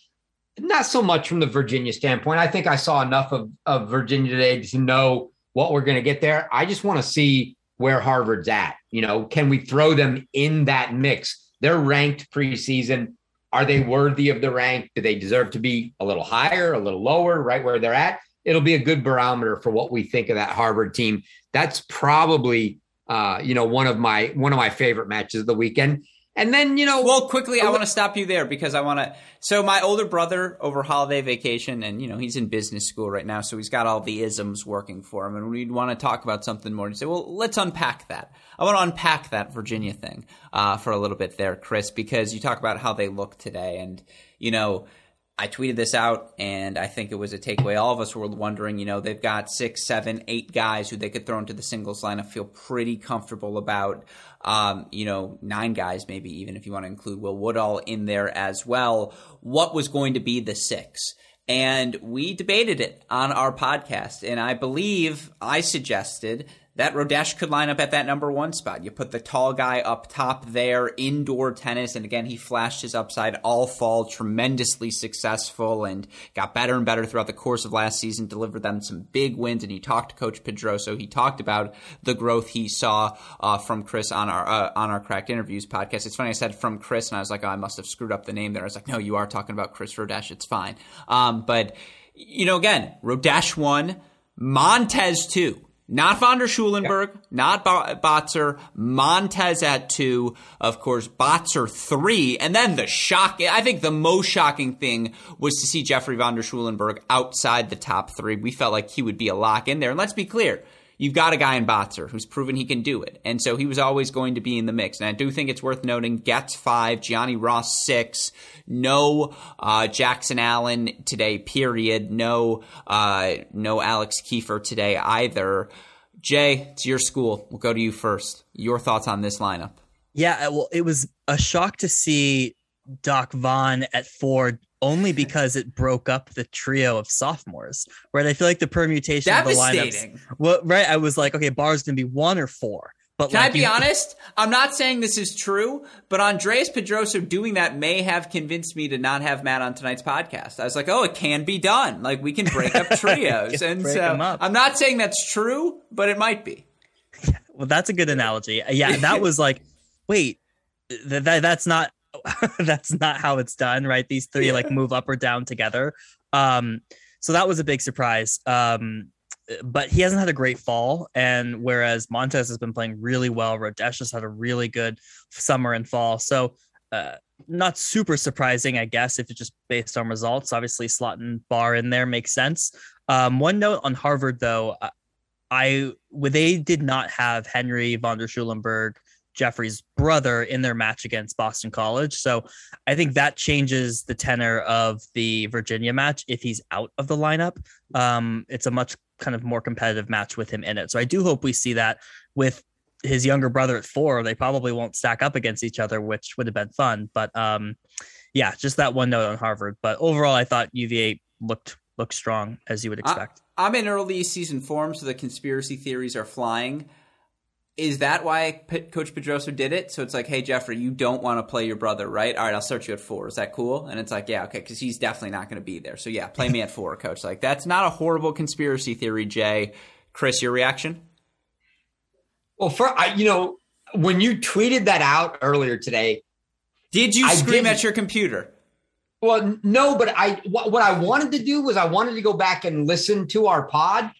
Not so much from the Virginia standpoint. I think I saw enough of, of Virginia today to know what we're going to get there. I just want to see where Harvard's at. You know, can we throw them in that mix? They're ranked preseason. Are they worthy of the rank? Do they deserve to be a little higher, a little lower, right where they're at? It'll be a good barometer for what we think of that Harvard team. That's probably uh, you know, one of my one of my favorite matches of the weekend. And then, you know, well, quickly, I want to stop you there because I want to. So, my older brother over holiday vacation, and you know, he's in business school right now, so he's got all the isms working for him. And we'd want to talk about something more. And say, well, let's unpack that. I want to unpack that Virginia thing uh, for a little bit there, Chris, because you talk about how they look today, and you know, I tweeted this out, and I think it was a takeaway. All of us were wondering, you know, they've got six, seven, eight guys who they could throw into the singles line. I feel pretty comfortable about, um, you know, nine guys, maybe even if you want to include Will Woodall in there as well. What was going to be the six? And we debated it on our podcast, and I believe I suggested that Rodesch could line up at that number one spot. You put the tall guy up top there, indoor tennis, and again, he flashed his upside all fall, tremendously successful, and got better and better throughout the course of last season, delivered them some big wins, and he talked to Coach Pedroso. He talked about the growth he saw uh, from Chris on our uh, on our Cracked Interviews podcast. It's funny, I said from Chris, and I was like, oh, I must have screwed up the name there. I was like, no, you are talking about Chris Rodesch. It's fine. Um, but, you know, again, Rodesch one, Montes two. Not von der Schulenburg, yeah. not Botzer, Montes at two, of course, Botzer three, and then the shock. I think the most shocking thing was to see Jeffrey von der Schulenburg outside the top three. We felt like he would be a lock in there. And let's be clear, you've got a guy in Botzer who's proven he can do it. And so he was always going to be in the mix. And I do think it's worth noting Goetz five, Gianni Ross six, no uh, Jackson Allen today, period. No, uh, no Alex Kiefer today either. Jay, it's your school. We'll go to you first. Your thoughts on this lineup? Yeah, well, it was a shock to see Doc Vaughn at four only because it broke up the trio of sophomores. Right, I feel like the permutation of the lineups. Well, right, I was like, okay, bar's gonna be one or four. But can like, I be you, honest? I'm not saying this is true, but Andreas Pedroso doing that may have convinced me to not have Matt on tonight's podcast. I was like, oh, it can be done. Like we can break up trios, and so I'm not saying that's true, but it might be. well, that's a good analogy. Yeah, that was like, wait, that, that that's not that's not how it's done, right? These three yeah. like move up or down together. Um, so that was a big surprise. Um, but he hasn't had a great fall. And whereas Montes has been playing really well, Rodesch has had a really good summer and fall. So uh, not super surprising, I guess, if it's just based on results. Obviously, slotting Bar in there makes sense. Um, one note on Harvard, though, I they did not have Henry von der Schulenburg Jeffrey's brother in their match against Boston College. So I think that changes the tenor of the Virginia match if he's out of the lineup. Um, it's a much kind of more competitive match with him in it. So I do hope we see that with his younger brother at four. They probably won't stack up against each other, which would have been fun. But um, yeah, just that one note on Harvard. But overall, I thought UVA looked looked strong as you would expect. I, I'm in early season form, so the conspiracy theories are flying is that why P- Coach Pedroso did it? So it's like, hey, Jeffrey, you don't want to play your brother, right? All right, I'll start you at four. Is that cool? And it's like, yeah, okay, because he's definitely not going to be there. So yeah, play me at four, Coach. Like that's not a horrible conspiracy theory, Jay. Chris, your reaction? Well, for I, you know, when you tweeted that out earlier today, did you scream at your computer? Well, no, but I what, what I wanted to do was I wanted to go back and listen to our pod.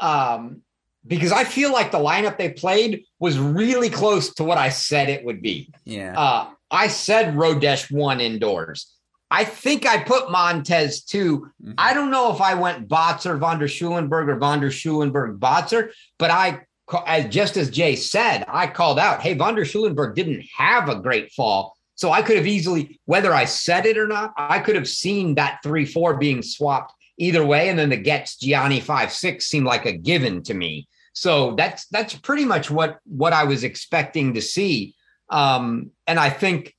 Um, because I feel like the lineup they played was really close to what I said it would be. Yeah. Uh, I said Rodesch one indoors. I think I put Montes 2 mm-hmm. I don't know if I went Botzer, Von der Schulenburg, or Von der Schulenburg, Botzer, but I, as just as Jay said, I called out, hey, Von der Schulenburg didn't have a great fall. So I could have easily, whether I said it or not, I could have seen that 3 4 being swapped either way. And then the Goetz Gianni 5 6 seemed like a given to me. So that's that's pretty much what what I was expecting to see. Um, and I think,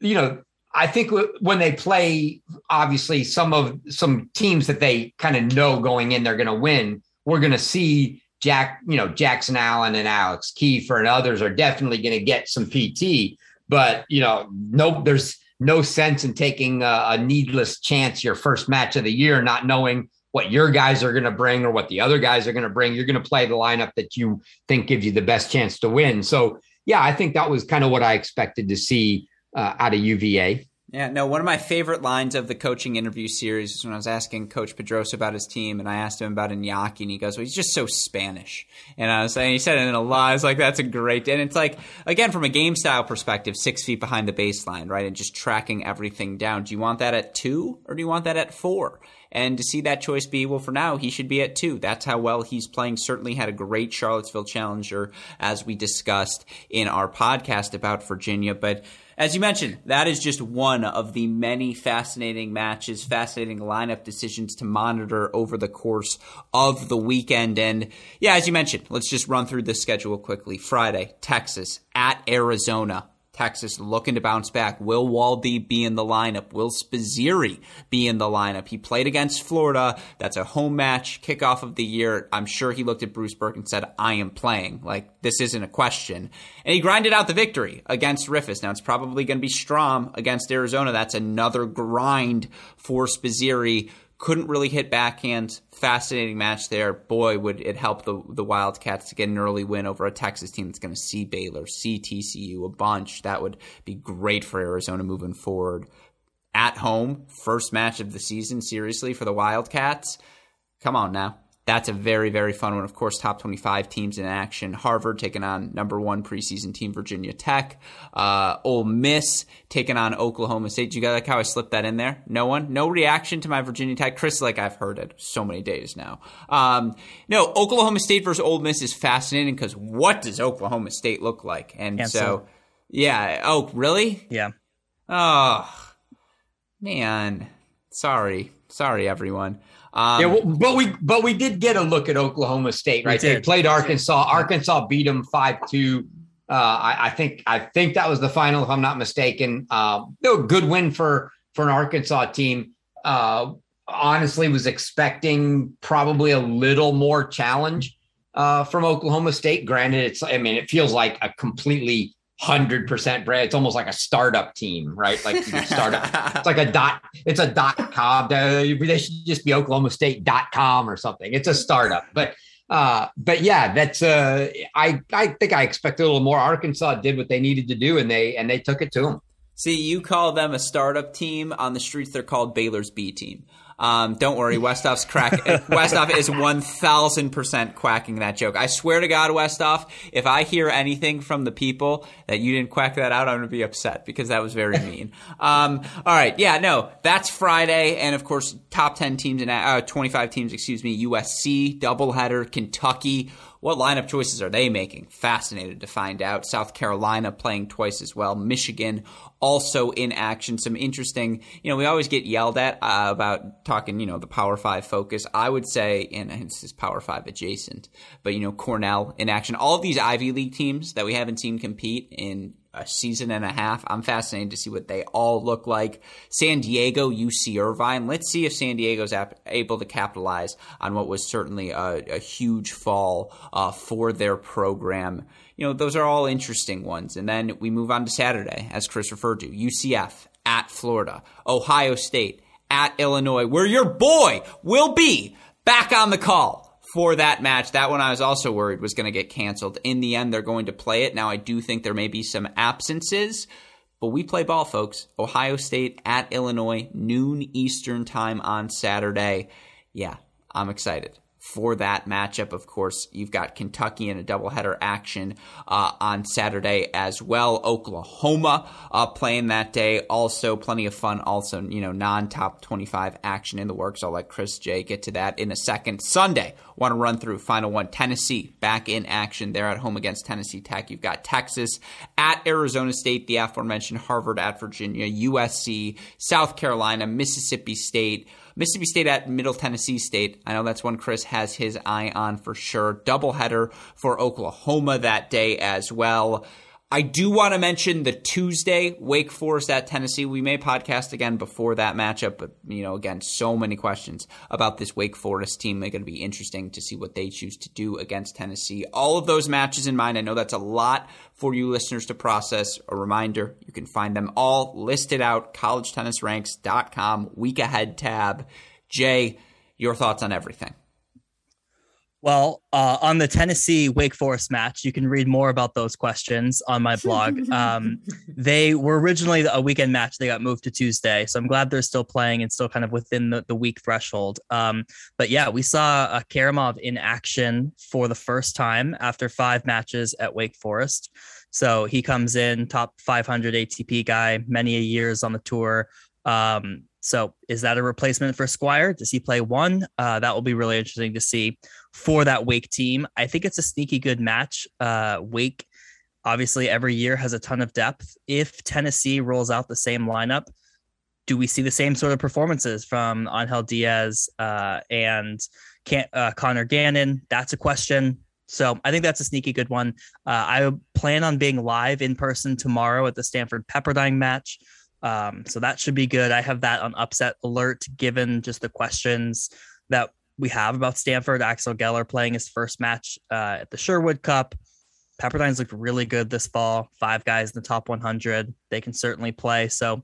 you know, I think when they play, obviously some of some teams that they kind of know going in they're going to win. We're going to see Jack, you know, Jackson Allen and Alex Kiefer and others are definitely going to get some PT. but you know, no, there's no sense in taking a, a needless chance your first match of the year, not knowing what your guys are going to bring or what the other guys are going to bring. You're going to play the lineup that you think gives you the best chance to win. So, yeah, I think that was kind of what I expected to see uh, out of UVA. Yeah, no, one of my favorite lines of the coaching interview series is when I was asking Coach Pedroso about his team, and I asked him about Iñaki, and he goes, "Well, he's just so Spanish." And I was saying, he said it in a lot. I was like, "That's a great," and it's like, again, from a game style perspective, six feet behind the baseline, right, and just tracking everything down. Do you want that at two, or do you want that at four? And to see that choice be, well, for now, he should be at two. That's how well he's playing. Certainly had a great Charlottesville Challenger, as we discussed in our podcast about Virginia, but as you mentioned, that is just one of the many fascinating matches, fascinating lineup decisions to monitor over the course of the weekend. And yeah, as you mentioned, let's just run through the schedule quickly. Friday, Texas at Arizona. Texas looking to bounce back. Will Waldy be in the lineup? Will Spizzirri be in the lineup? He played against Florida. That's a home match, kickoff of the year. I'm sure he looked at Bruce Berque and said, I am playing. Like, this isn't a question. And he grinded out the victory against Riffice. Now, it's probably going to be Strom against Arizona. That's another grind for Spizzirri couldn't really hit backhand. Fascinating match there. Boy, would it help the the Wildcats to get an early win over a Texas team that's going to see Baylor, see TCU a bunch. That would be great for Arizona moving forward. At home, first match of the season, seriously, for the Wildcats. Come on now that's a very, very fun one. Of course, top 25 teams in action. Harvard taking on number one preseason team Virginia Tech. Uh, Ole Miss taking on Oklahoma State. Do you guys like how I slipped that in there? No one? No reaction to my Virginia Tech? Chris, like I've heard it so many days now. Um, no, Oklahoma State versus Ole Miss is fascinating because what does Oklahoma State look like? And so, yeah. Oh, really? Yeah. Oh, man. Sorry. Sorry, everyone. Um, yeah, well, but we but we did get a look at Oklahoma State, right? They played Arkansas. Arkansas beat them five two. Uh, I, I, think I think that was the final, if I'm not mistaken. Uh, a good win for for an Arkansas team. Uh, honestly, was expecting probably a little more challenge uh, from Oklahoma State. Granted, it's I mean it feels like a completely hundred percent brand. It's almost like a startup team, right? Like startup. it's like a dot. It's a dot com. They should just be Oklahoma State dot com or something. It's a startup, but uh, but yeah, that's uh, I I think I expect a little more. Arkansas did what they needed to do, and they and they took it to them. See, you call them a startup team on the streets. They're called Baylor's B team. Um, don't worry, Westoff's crack. Westoff is one thousand percent quacking that joke. I swear to God, Westoff, if I hear anything from the people that you didn't quack that out, I'm going to be upset because that was very mean. um, all right, yeah, no, that's Friday, and of course, top ten teams in uh, twenty five teams, excuse me, USC doubleheader, Kentucky. What lineup choices are they making? Fascinated to find out. South Carolina playing twice as well. Michigan also in action. Some interesting, you know, we always get yelled at uh, about talking, you know, the Power Five focus. I would say, and this is Power Five adjacent, but, you know, Cornell in action. All of these Ivy League teams that we haven't seen compete in a season and a half. I'm fascinated to see what they all look like. San Diego, UC Irvine. Let's see if San Diego's ap- able to capitalize on what was certainly a, a huge fall uh, for their program. You know, those are all interesting ones. And then we move on to Saturday, as Chris referred to. UCF at Florida, Ohio State at Illinois, where your boy will be back on the call for that match. That one I was also worried was going to get canceled. In the end, they're going to play it. Now, I do think there may be some absences, but we play ball, folks. Ohio State at Illinois, noon Eastern time on Saturday. Yeah, I'm excited for that matchup. Of course, you've got Kentucky in a doubleheader action uh, on Saturday as well. Oklahoma uh, playing that day. Also, plenty of fun. Also, you know, non top 25 action in the works. I'll let Chris J get to that in a second. Sunday, want to run through final one. Tennessee back in action. They're at home against Tennessee Tech. You've got Texas at Arizona State, the aforementioned Harvard at Virginia, USC, South Carolina, Mississippi State. Mississippi State at Middle Tennessee State. I know that's one Chris has his eye on for sure. Doubleheader for Oklahoma that day as well. I do want to mention the Tuesday Wake Forest at Tennessee. We may podcast again before that matchup, but you know, again, so many questions about this Wake Forest team. They're going to be interesting to see what they choose to do against Tennessee. All of those matches in mind. I know that's a lot for you listeners to process. A reminder, you can find them all listed out collegetennisranks.com week ahead tab. Jay, your thoughts on everything? Well, uh, on the Tennessee Wake Forest match, you can read more about those questions on my blog. Um, they were originally a weekend match. They got moved to Tuesday. So I'm glad they're still playing and still kind of within the, the week threshold. Um, but yeah, we saw a Karamov in action for the first time after five matches at Wake Forest. So he comes in, top 500 ATP guy, many years on the tour. Um, so is that a replacement for Squire? Does he play one? Uh, that will be really interesting to see for that Wake team. I think it's a sneaky good match. Uh, Wake obviously every year has a ton of depth. If Tennessee rolls out the same lineup, do we see the same sort of performances from Angel Diaz uh, and Can- uh, Conor Gannon? That's a question. So I think that's a sneaky good one. Uh, I plan on being live in person tomorrow at the Stanford Pepperdine match. Um, so that should be good. I have that on upset alert given just the questions that we have about Stanford. Axel Geller playing his first match uh, at the Sherwood Cup. Pepperdine's looked really good this fall. Five guys in the top 100. They can certainly play. So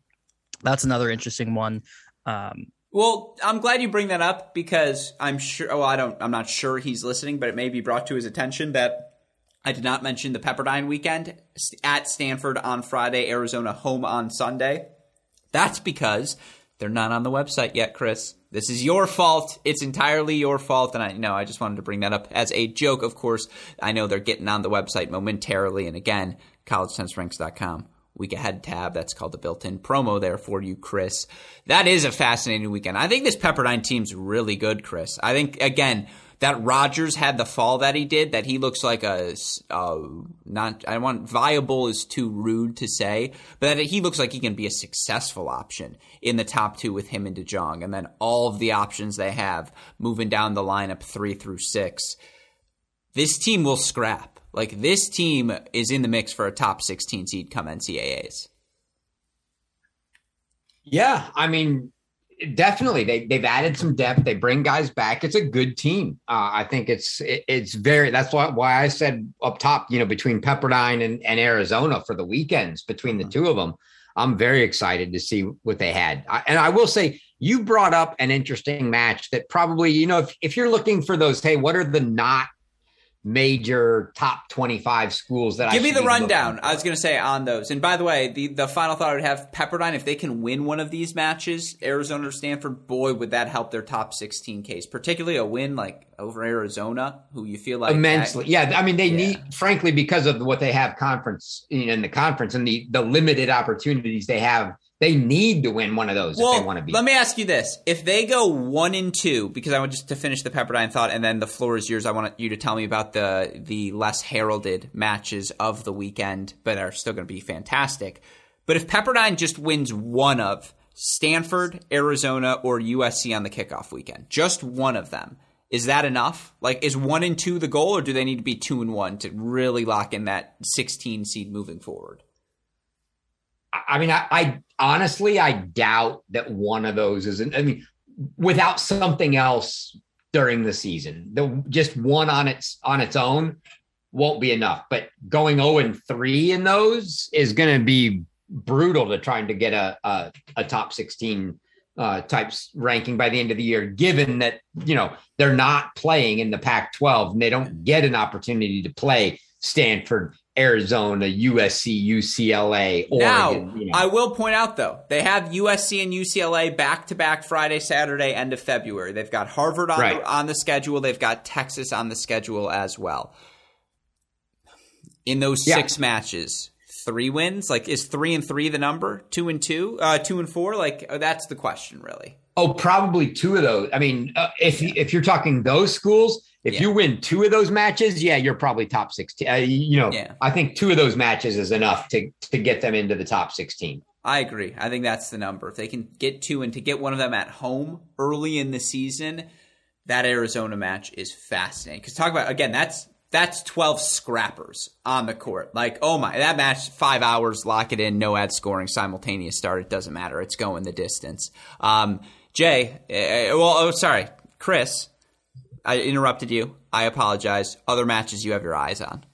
that's another interesting one. Um, well, I'm glad you bring that up because I'm sure. Well, I don't. I'm not sure he's listening, but it may be brought to his attention that I did not mention the Pepperdine weekend at Stanford on Friday, Arizona home on Sunday. That's because they're not on the website yet, Chris. This is your fault. It's entirely your fault. And I know I just wanted to bring that up as a joke, of course. I know they're getting on the website momentarily. And again, collegetennisranks.com week ahead tab. That's called the built in promo there for you, Chris. That is a fascinating weekend. I think this Pepperdine team's really good, Chris. I think, again, that Rogers had the fall that he did, that he looks like a uh, not. I want viable is too rude to say, but that he looks like he can be a successful option in the top two with him and De Jong, and then all of the options they have moving down the lineup three through six. This team will scrap. Like this team is in the mix for a top 16 seed come NCAAs. Yeah, I mean, definitely they they've added some depth. They bring guys back. It's a good team. Uh, I think it's it, it's very. That's why why I said up top. You know, between Pepperdine and, and Arizona for the weekends between the two of them, I'm very excited to see what they had. I, and I will say, you brought up an interesting match that probably you know if if you're looking for those, hey, what are the not major top 25 schools that I give I me the rundown. I was going to say on those. And by the way the, the final thought i would have pepperdine if they can win one of these matches arizona or stanford boy would that help their top 16 case particularly a win like over arizona who you feel like immensely. That, yeah i mean they yeah. need frankly because of what they have conference in the conference and the the limited opportunities they have they need to win one of those well, if they want to be. Let me ask you this: If they go one and two, because I want just to finish the Pepperdine thought, and then the floor is yours. I want you to tell me about the the less heralded matches of the weekend, but are still going to be fantastic. But if Pepperdine just wins one of Stanford, Arizona, or USC on the kickoff weekend, just one of them, is that enough? Like, is one and two the goal, or do they need to be two and one to really lock in that 16 seed moving forward? I mean, I, I, honestly, I doubt that one of those isn't. I mean, without something else during the season, the just one on its on its own won't be enough. But going zero and three in those is going to be brutal to trying to get a a, a top sixteen uh, types ranking by the end of the year, given that you know they're not playing in the Pac-12 and they don't get an opportunity to play Stanford, Arizona, USC, UCLA, Oregon. Now, you know. I will point out though, they have USC and UCLA back to back Friday, Saturday, end of February. They've got Harvard on, right. the, on the schedule. They've got Texas on the schedule as well. In those yeah. six matches, three wins. Like, is three and three the number? Two and two, uh, two and four. Like, uh, that's the question, really. Oh, probably two of those. I mean, uh, if yeah. if you're talking those schools, if yeah. you win two of those matches, yeah, you're probably top 16. Uh, you know, yeah. I think two of those matches is enough to to get them into the top 16. I agree. I think that's the number. If they can get two and to get one of them at home early in the season, that Arizona match is fascinating. Because talk about again, that's that's 12 scrappers on the court. Like, oh my, that match, five hours, lock it in, no ad scoring, simultaneous start. It doesn't matter. It's going the distance. Um, Jay, uh, well, oh, sorry, Chris, I interrupted you. I apologize. Other matches you have your eyes on.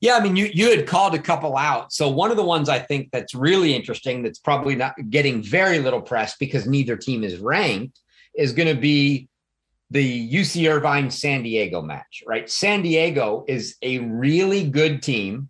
Yeah, I mean, you you had called a couple out. So one of the ones I think that's really interesting, that's probably not getting very little press because neither team is ranked, is going to be the UC Irvine San Diego match. Right, San Diego is a really good team,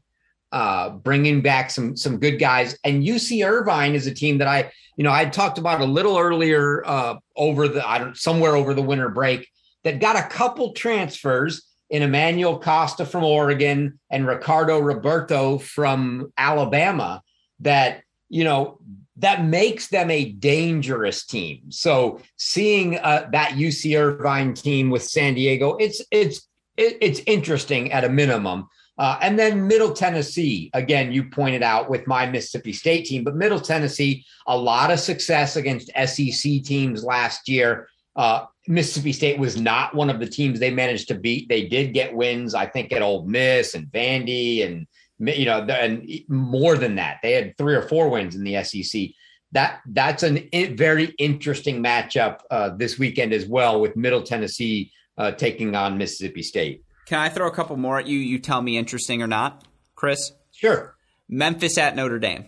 uh, bringing back some some good guys, and UC Irvine is a team that I you know I talked about a little earlier uh, over the I don't somewhere over the winter break that got a couple transfers in Emmanuel Costa from Oregon and Ricardo Roberto from Alabama that, you know, that makes them a dangerous team. So seeing uh, that UC Irvine team with San Diego, it's it's it's interesting at a minimum. Uh, and then Middle Tennessee, again, you pointed out with my Mississippi State team, but Middle Tennessee, a lot of success against SEC teams last year. Uh, Mississippi State was not one of the teams they managed to beat. They did get wins, I think, at Ole Miss and Vandy, and you know, and more than that, they had three or four wins in the SEC. That that's a very interesting matchup uh, this weekend as well, with Middle Tennessee uh, taking on Mississippi State. Can I throw a couple more at you? You tell me interesting or not, Chris. Sure. Memphis at Notre Dame.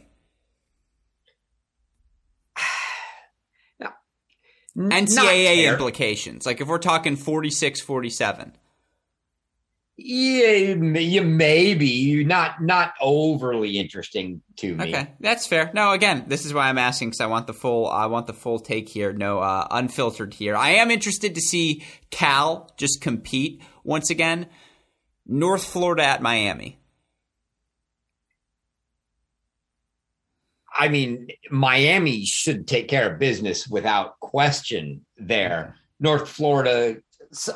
NCAA implications. Like if we're talking 46 47. Yeah, you maybe not not overly interesting to me. Okay, that's fair. No, again, this is why I'm asking because I want the full I want the full take here, no uh, unfiltered here. I am interested to see Cal just compete once again. North Florida at Miami. I mean, Miami should take care of business without question there. North Florida,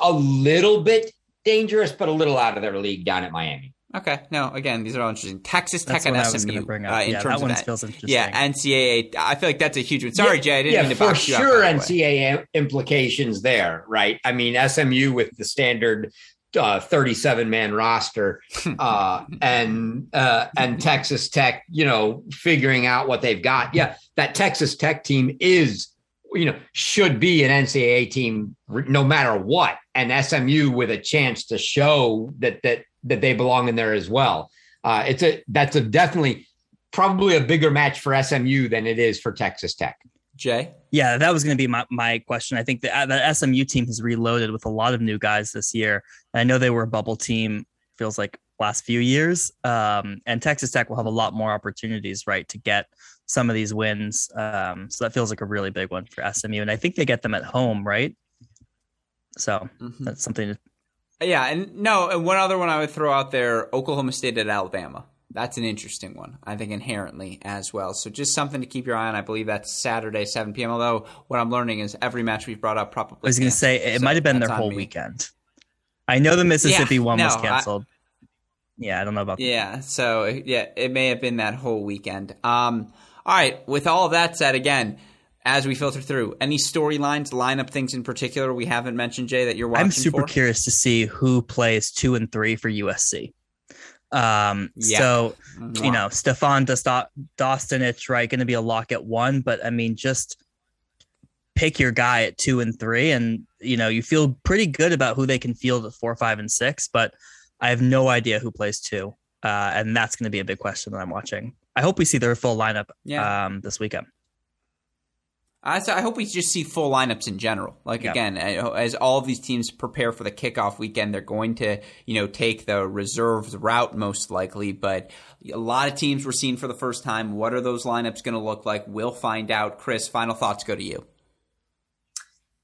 a little bit dangerous, but a little out of their league down at Miami. Okay. No, again, these are all interesting. Texas Tech and SMU. Bring up. Uh, in yeah, terms that one of that. feels interesting. Yeah, NCAA. I feel like that's a huge one. Sorry, yeah, Jay. I didn't yeah, mean to for box sure. NCAA implications there, right? I mean, SMU with the standard uh, 37 man roster uh, and uh, and Texas Tech, you know, figuring out what they've got. Yeah, that Texas Tech team is, you know, should be an NCAA team no matter what, and SMU with a chance to show that that that they belong in there as well. Uh, it's a that's a definitely probably a bigger match for SMU than it is for Texas Tech. Jay? Yeah, that was going to be my, my question. I think the, uh, the SMU team has reloaded with a lot of new guys this year. I know they were a bubble team, feels like last few years. Um, and Texas Tech will have a lot more opportunities, right, to get some of these wins. Um, so that feels like a really big one for SMU. And I think they get them at home, right? So mm-hmm. that's something to. Yeah. And no, and one other one I would throw out there Oklahoma State at Alabama that's an interesting one, I think, inherently as well. So just something to keep your eye on. I believe that's Saturday, 7 p.m. Although what I'm learning is every match we've brought up probably. I was going to say it so might have been their whole weekend. I know the Mississippi yeah, one no, was canceled. I, yeah, I don't know about. Yeah, that. so yeah, it may have been that whole weekend. Um, all right. With all of that said, again, as we filter through, any storylines, lineup things in particular we haven't mentioned, Jay, that you're watching? I'm super for? curious to see who plays two and three for USC. Um, yeah. so you know, Stefan Dostanic, right, going to be a lock at one, but I mean, just pick your guy at two and three, and you know, you feel pretty good about who they can field at four, five, and six. But I have no idea who plays two, uh, and that's going to be a big question that I'm watching. I hope we see their full lineup yeah. um, this weekend. I, I hope we just see full lineups in general. Like yeah. again, as all of these teams prepare for the kickoff weekend, they're going to you know take the reserves route most likely. But a lot of teams were seen for the first time. What are those lineups going to look like? We'll find out. Chris, final thoughts go to you.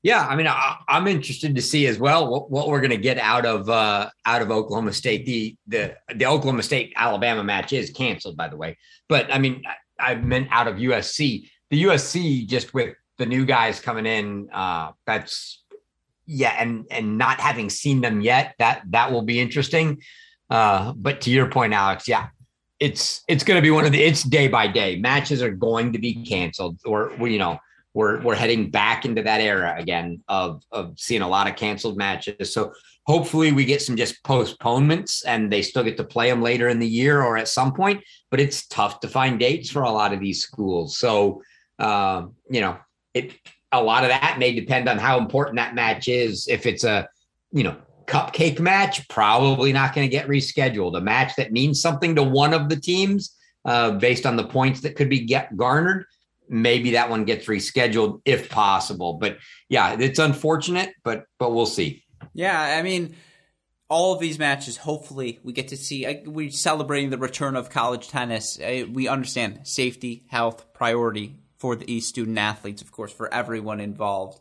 Yeah, I mean, I, am interested to see as well what, what we're going to get out of uh, out of Oklahoma State. The the the Oklahoma State Alabama match is canceled, by the way. But I mean, I, I meant out of USC the USC just with the new guys coming in, uh, that's yeah, and and not having seen them yet, that that will be interesting. Uh, but to your point, Alex, yeah, it's it's going to be one of the it's day by day matches are going to be canceled, or you know we're we're heading back into that era again of of seeing a lot of canceled matches. So hopefully we get some just postponements and they still get to play them later in the year or at some point. But it's tough to find dates for a lot of these schools. So um, you know, it a lot of that may depend on how important that match is. If it's a you know cupcake match, probably not going to get rescheduled. A match that means something to one of the teams uh, based on the points that could be get garnered maybe that one gets rescheduled if possible. But yeah, it's unfortunate, but but we'll see. Yeah, I mean, all of these matches. Hopefully, we get to see. We're celebrating the return of college tennis. We understand safety, health, priority for the student athletes, of course, for everyone involved.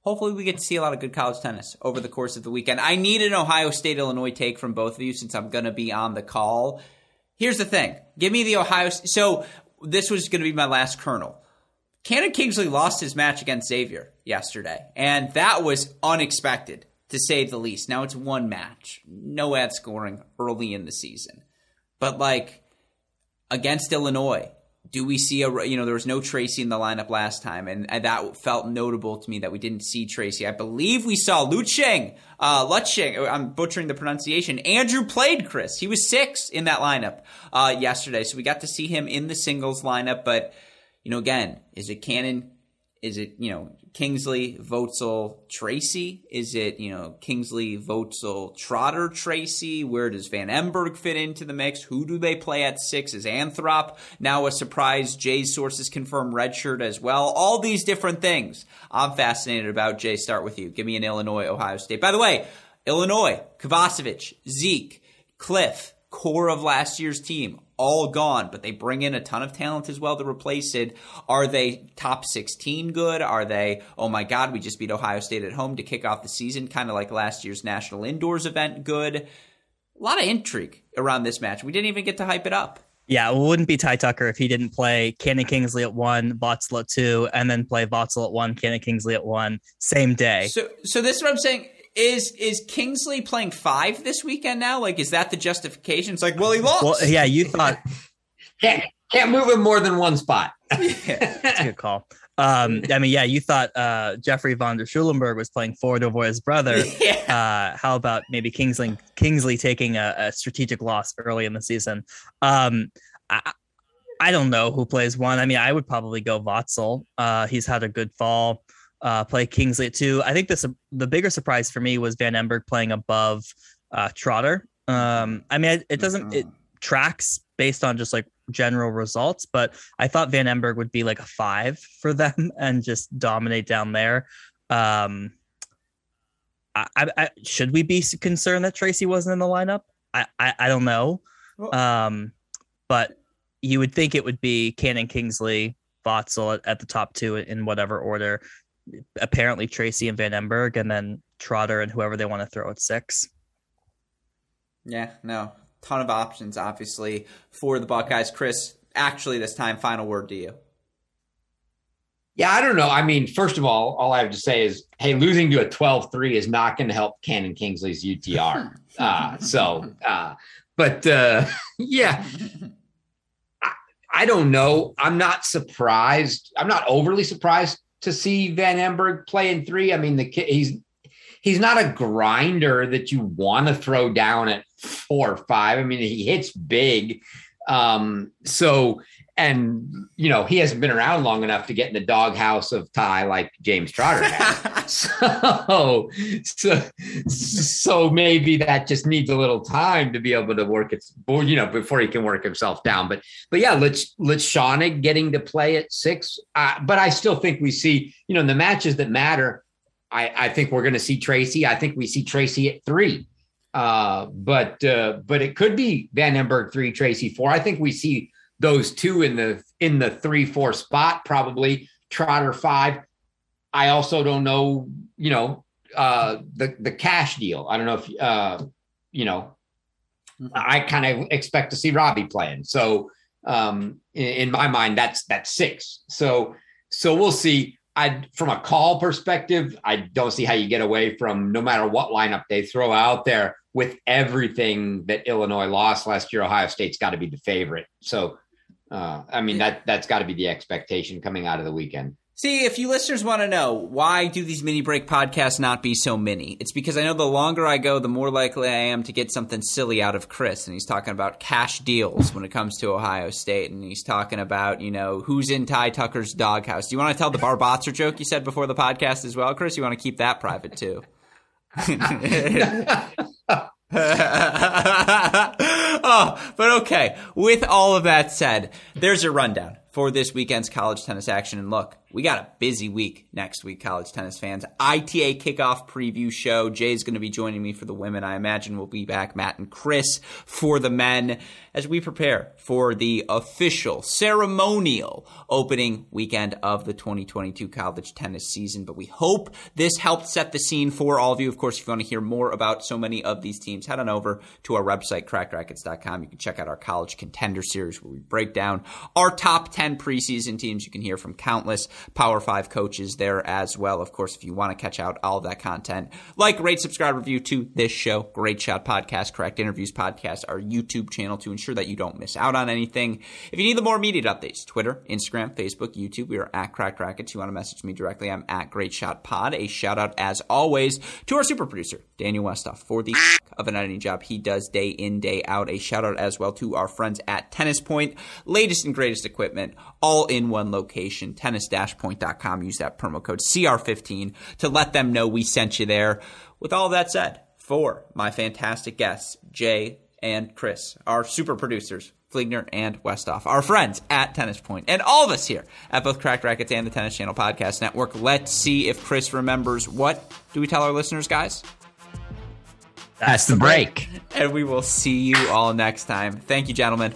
Hopefully, we get to see a lot of good college tennis over the course of the weekend. I need an Ohio State Illinois take from both of you since I'm going to be on the call. Here's the thing give me the Ohio. So this was going to be my last kernel. Cannon Kingsley lost his match against Xavier yesterday, and that was unexpected to say the least. Now it's one match, no ad scoring early in the season, but like against Illinois, do we see a you know there was no Tracy in the lineup last time, and, that felt notable to me that we didn't see Tracy. I believe we saw Lucheng, uh, Lucheng. I'm butchering the pronunciation. Andrew played Chris. He was six in that lineup uh, yesterday, so we got to see him in the singles lineup. But you know, again, is it Cannon? Is it you know Kingsley, Vocel, Tracy? Is it, you know, Kingsley, Vocel, Trotter, Tracy? Where does Van Emberg fit into the mix? Who do they play at six? Is Anthrop now a surprise? Jay's sources confirm redshirt as well. All these different things. I'm fascinated about. Jay, start with you. Give me an Illinois, Ohio State. By the way, Illinois, Kovacevic, Zeke, Cliff, core of last year's team all gone, but they bring in a ton of talent as well to replace it. Are they top 16 good? Are they, oh my God, we just beat Ohio State at home to kick off the season, kind of like last year's National Indoors event good? A lot of intrigue around this match. We didn't even get to hype it up. Yeah, it wouldn't be Ty Tucker if he didn't play Cannon Kingsley at one, Vocel at two, and then play Vocel at one, Cannon Kingsley at one, same day. So, so this is what I'm saying is is Kingsley playing five this weekend now? Like, is that the justification? It's like, well, he lost. Well, yeah, you thought can't can't move him more than one spot. yeah, that's a good call. Um, I mean, yeah, you thought uh, Jeffrey von der Schulenburg was playing forward over his brother. Yeah. Uh, how about maybe Kingsley Kingsley taking a, a strategic loss early in the season? Um, I, I don't know who plays one. I mean, I would probably go Vocel. Uh, he's had a good fall uh, play Kingsley at two. I think this the bigger surprise for me was Van Emberg playing above uh, Trotter. Um, I mean, it, it doesn't it tracks based on just like general results, but I thought Van Emberg would be like a five for them and just dominate down there. Um, I, I, should we be concerned that Tracy wasn't in the lineup? I, I, I don't know. Um, but you would think it would be Cannon Kingsley, at, at, the top two in whatever order apparently Tracy and Van Emberg, and then Trotter and whoever they want to throw at six. Yeah, no, ton of options, obviously, for the Buckeyes. Chris, actually, this time, final word to you. Yeah, I don't know. I mean, first of all, all I have to say is, hey, losing to a 12 3 is not going to help Cannon Kingsley's UTR. uh, so, uh, but uh, yeah, I, I don't know. I'm not surprised. I'm not overly surprised to see Van Emberg play in three. I mean, the kid, he's he's not a grinder that you want to throw down at four or five. I mean, he hits big. Um, so and you know he hasn't been around long enough to get in the doghouse of Ty like James Trotter has. so, so, so maybe that just needs a little time to be able to work it, you know, before he can work himself down. But, but yeah, let's let's Shauna getting to play at six. Uh, but I still think we see, you know, in the matches that matter. I, I think we're going to see Tracy. I think we see Tracy at three. Uh, but uh, but it could be Van Emberg three, Tracy four. I think we see those two in the in the three four spot probably Trotter five. I also don't know, you know, uh, the the cash deal. I don't know if uh, you know. I kind of expect to see Robbie playing. So um, in, in my mind, that's that's six. So so we'll see. I from a call perspective, I don't see how you get away from no matter what lineup they throw out there with everything that Illinois lost last year. Ohio State's got to be the favorite. So uh, I mean that that's got to be the expectation coming out of the weekend. See, if you listeners want to know why do these mini break podcasts not be so mini, it's because I know the longer I go, the more likely I am to get something silly out of Chris. And he's talking about cash deals when it comes to Ohio State, and he's talking about you know who's in Ty Tucker's doghouse. Do you want to tell the Barbotzer joke you said before the podcast as well, Chris? You want to keep that private too? oh, but okay. With all of that said, there's a rundown for this weekend's college tennis action. And look, we got a busy week next week, college tennis fans. ITA kickoff preview show. Jay's going to be joining me for the women. I imagine we'll be back, Matt and Chris, for the men as we prepare for the official ceremonial opening weekend of the 2022 college tennis season. But we hope this helped set the scene for all of you. Of course, if you want to hear more about so many of these teams, head on over to our website, crackedracquets.com. You can check out our college contender series where we break down our top 10 preseason teams. You can hear from countless Power Five coaches there as well. Of course, if you want to catch out all that content, like, rate, subscribe, review to this show, Great Shot Podcast, Cracked Interviews Podcast, our YouTube channel to ensure that you don't miss out on anything. If you need the more immediate updates, Twitter, Instagram, Facebook, YouTube, we are at Cracked Racquets. You want to message me directly, I'm at Great Shot Pod. A shout out, as always, to our super producer, Daniel Westoff, for the of an editing job he does day in, day out. A shout out as well to our friends at Tennis Point, latest and greatest equipment, all in one location, tennis-point.com. Use that promo code CR15 to let them know we sent you there. With all that said, for my fantastic guests, Jay and Chris, our super producers, Fligner and Westoff, our friends at Tennis Point, and all of us here at both Cracked Racquets and the Tennis Channel Podcast Network. Let's see if Chris remembers what do we tell our listeners, guys? That's the break. And we will see you all next time. Thank you, gentlemen.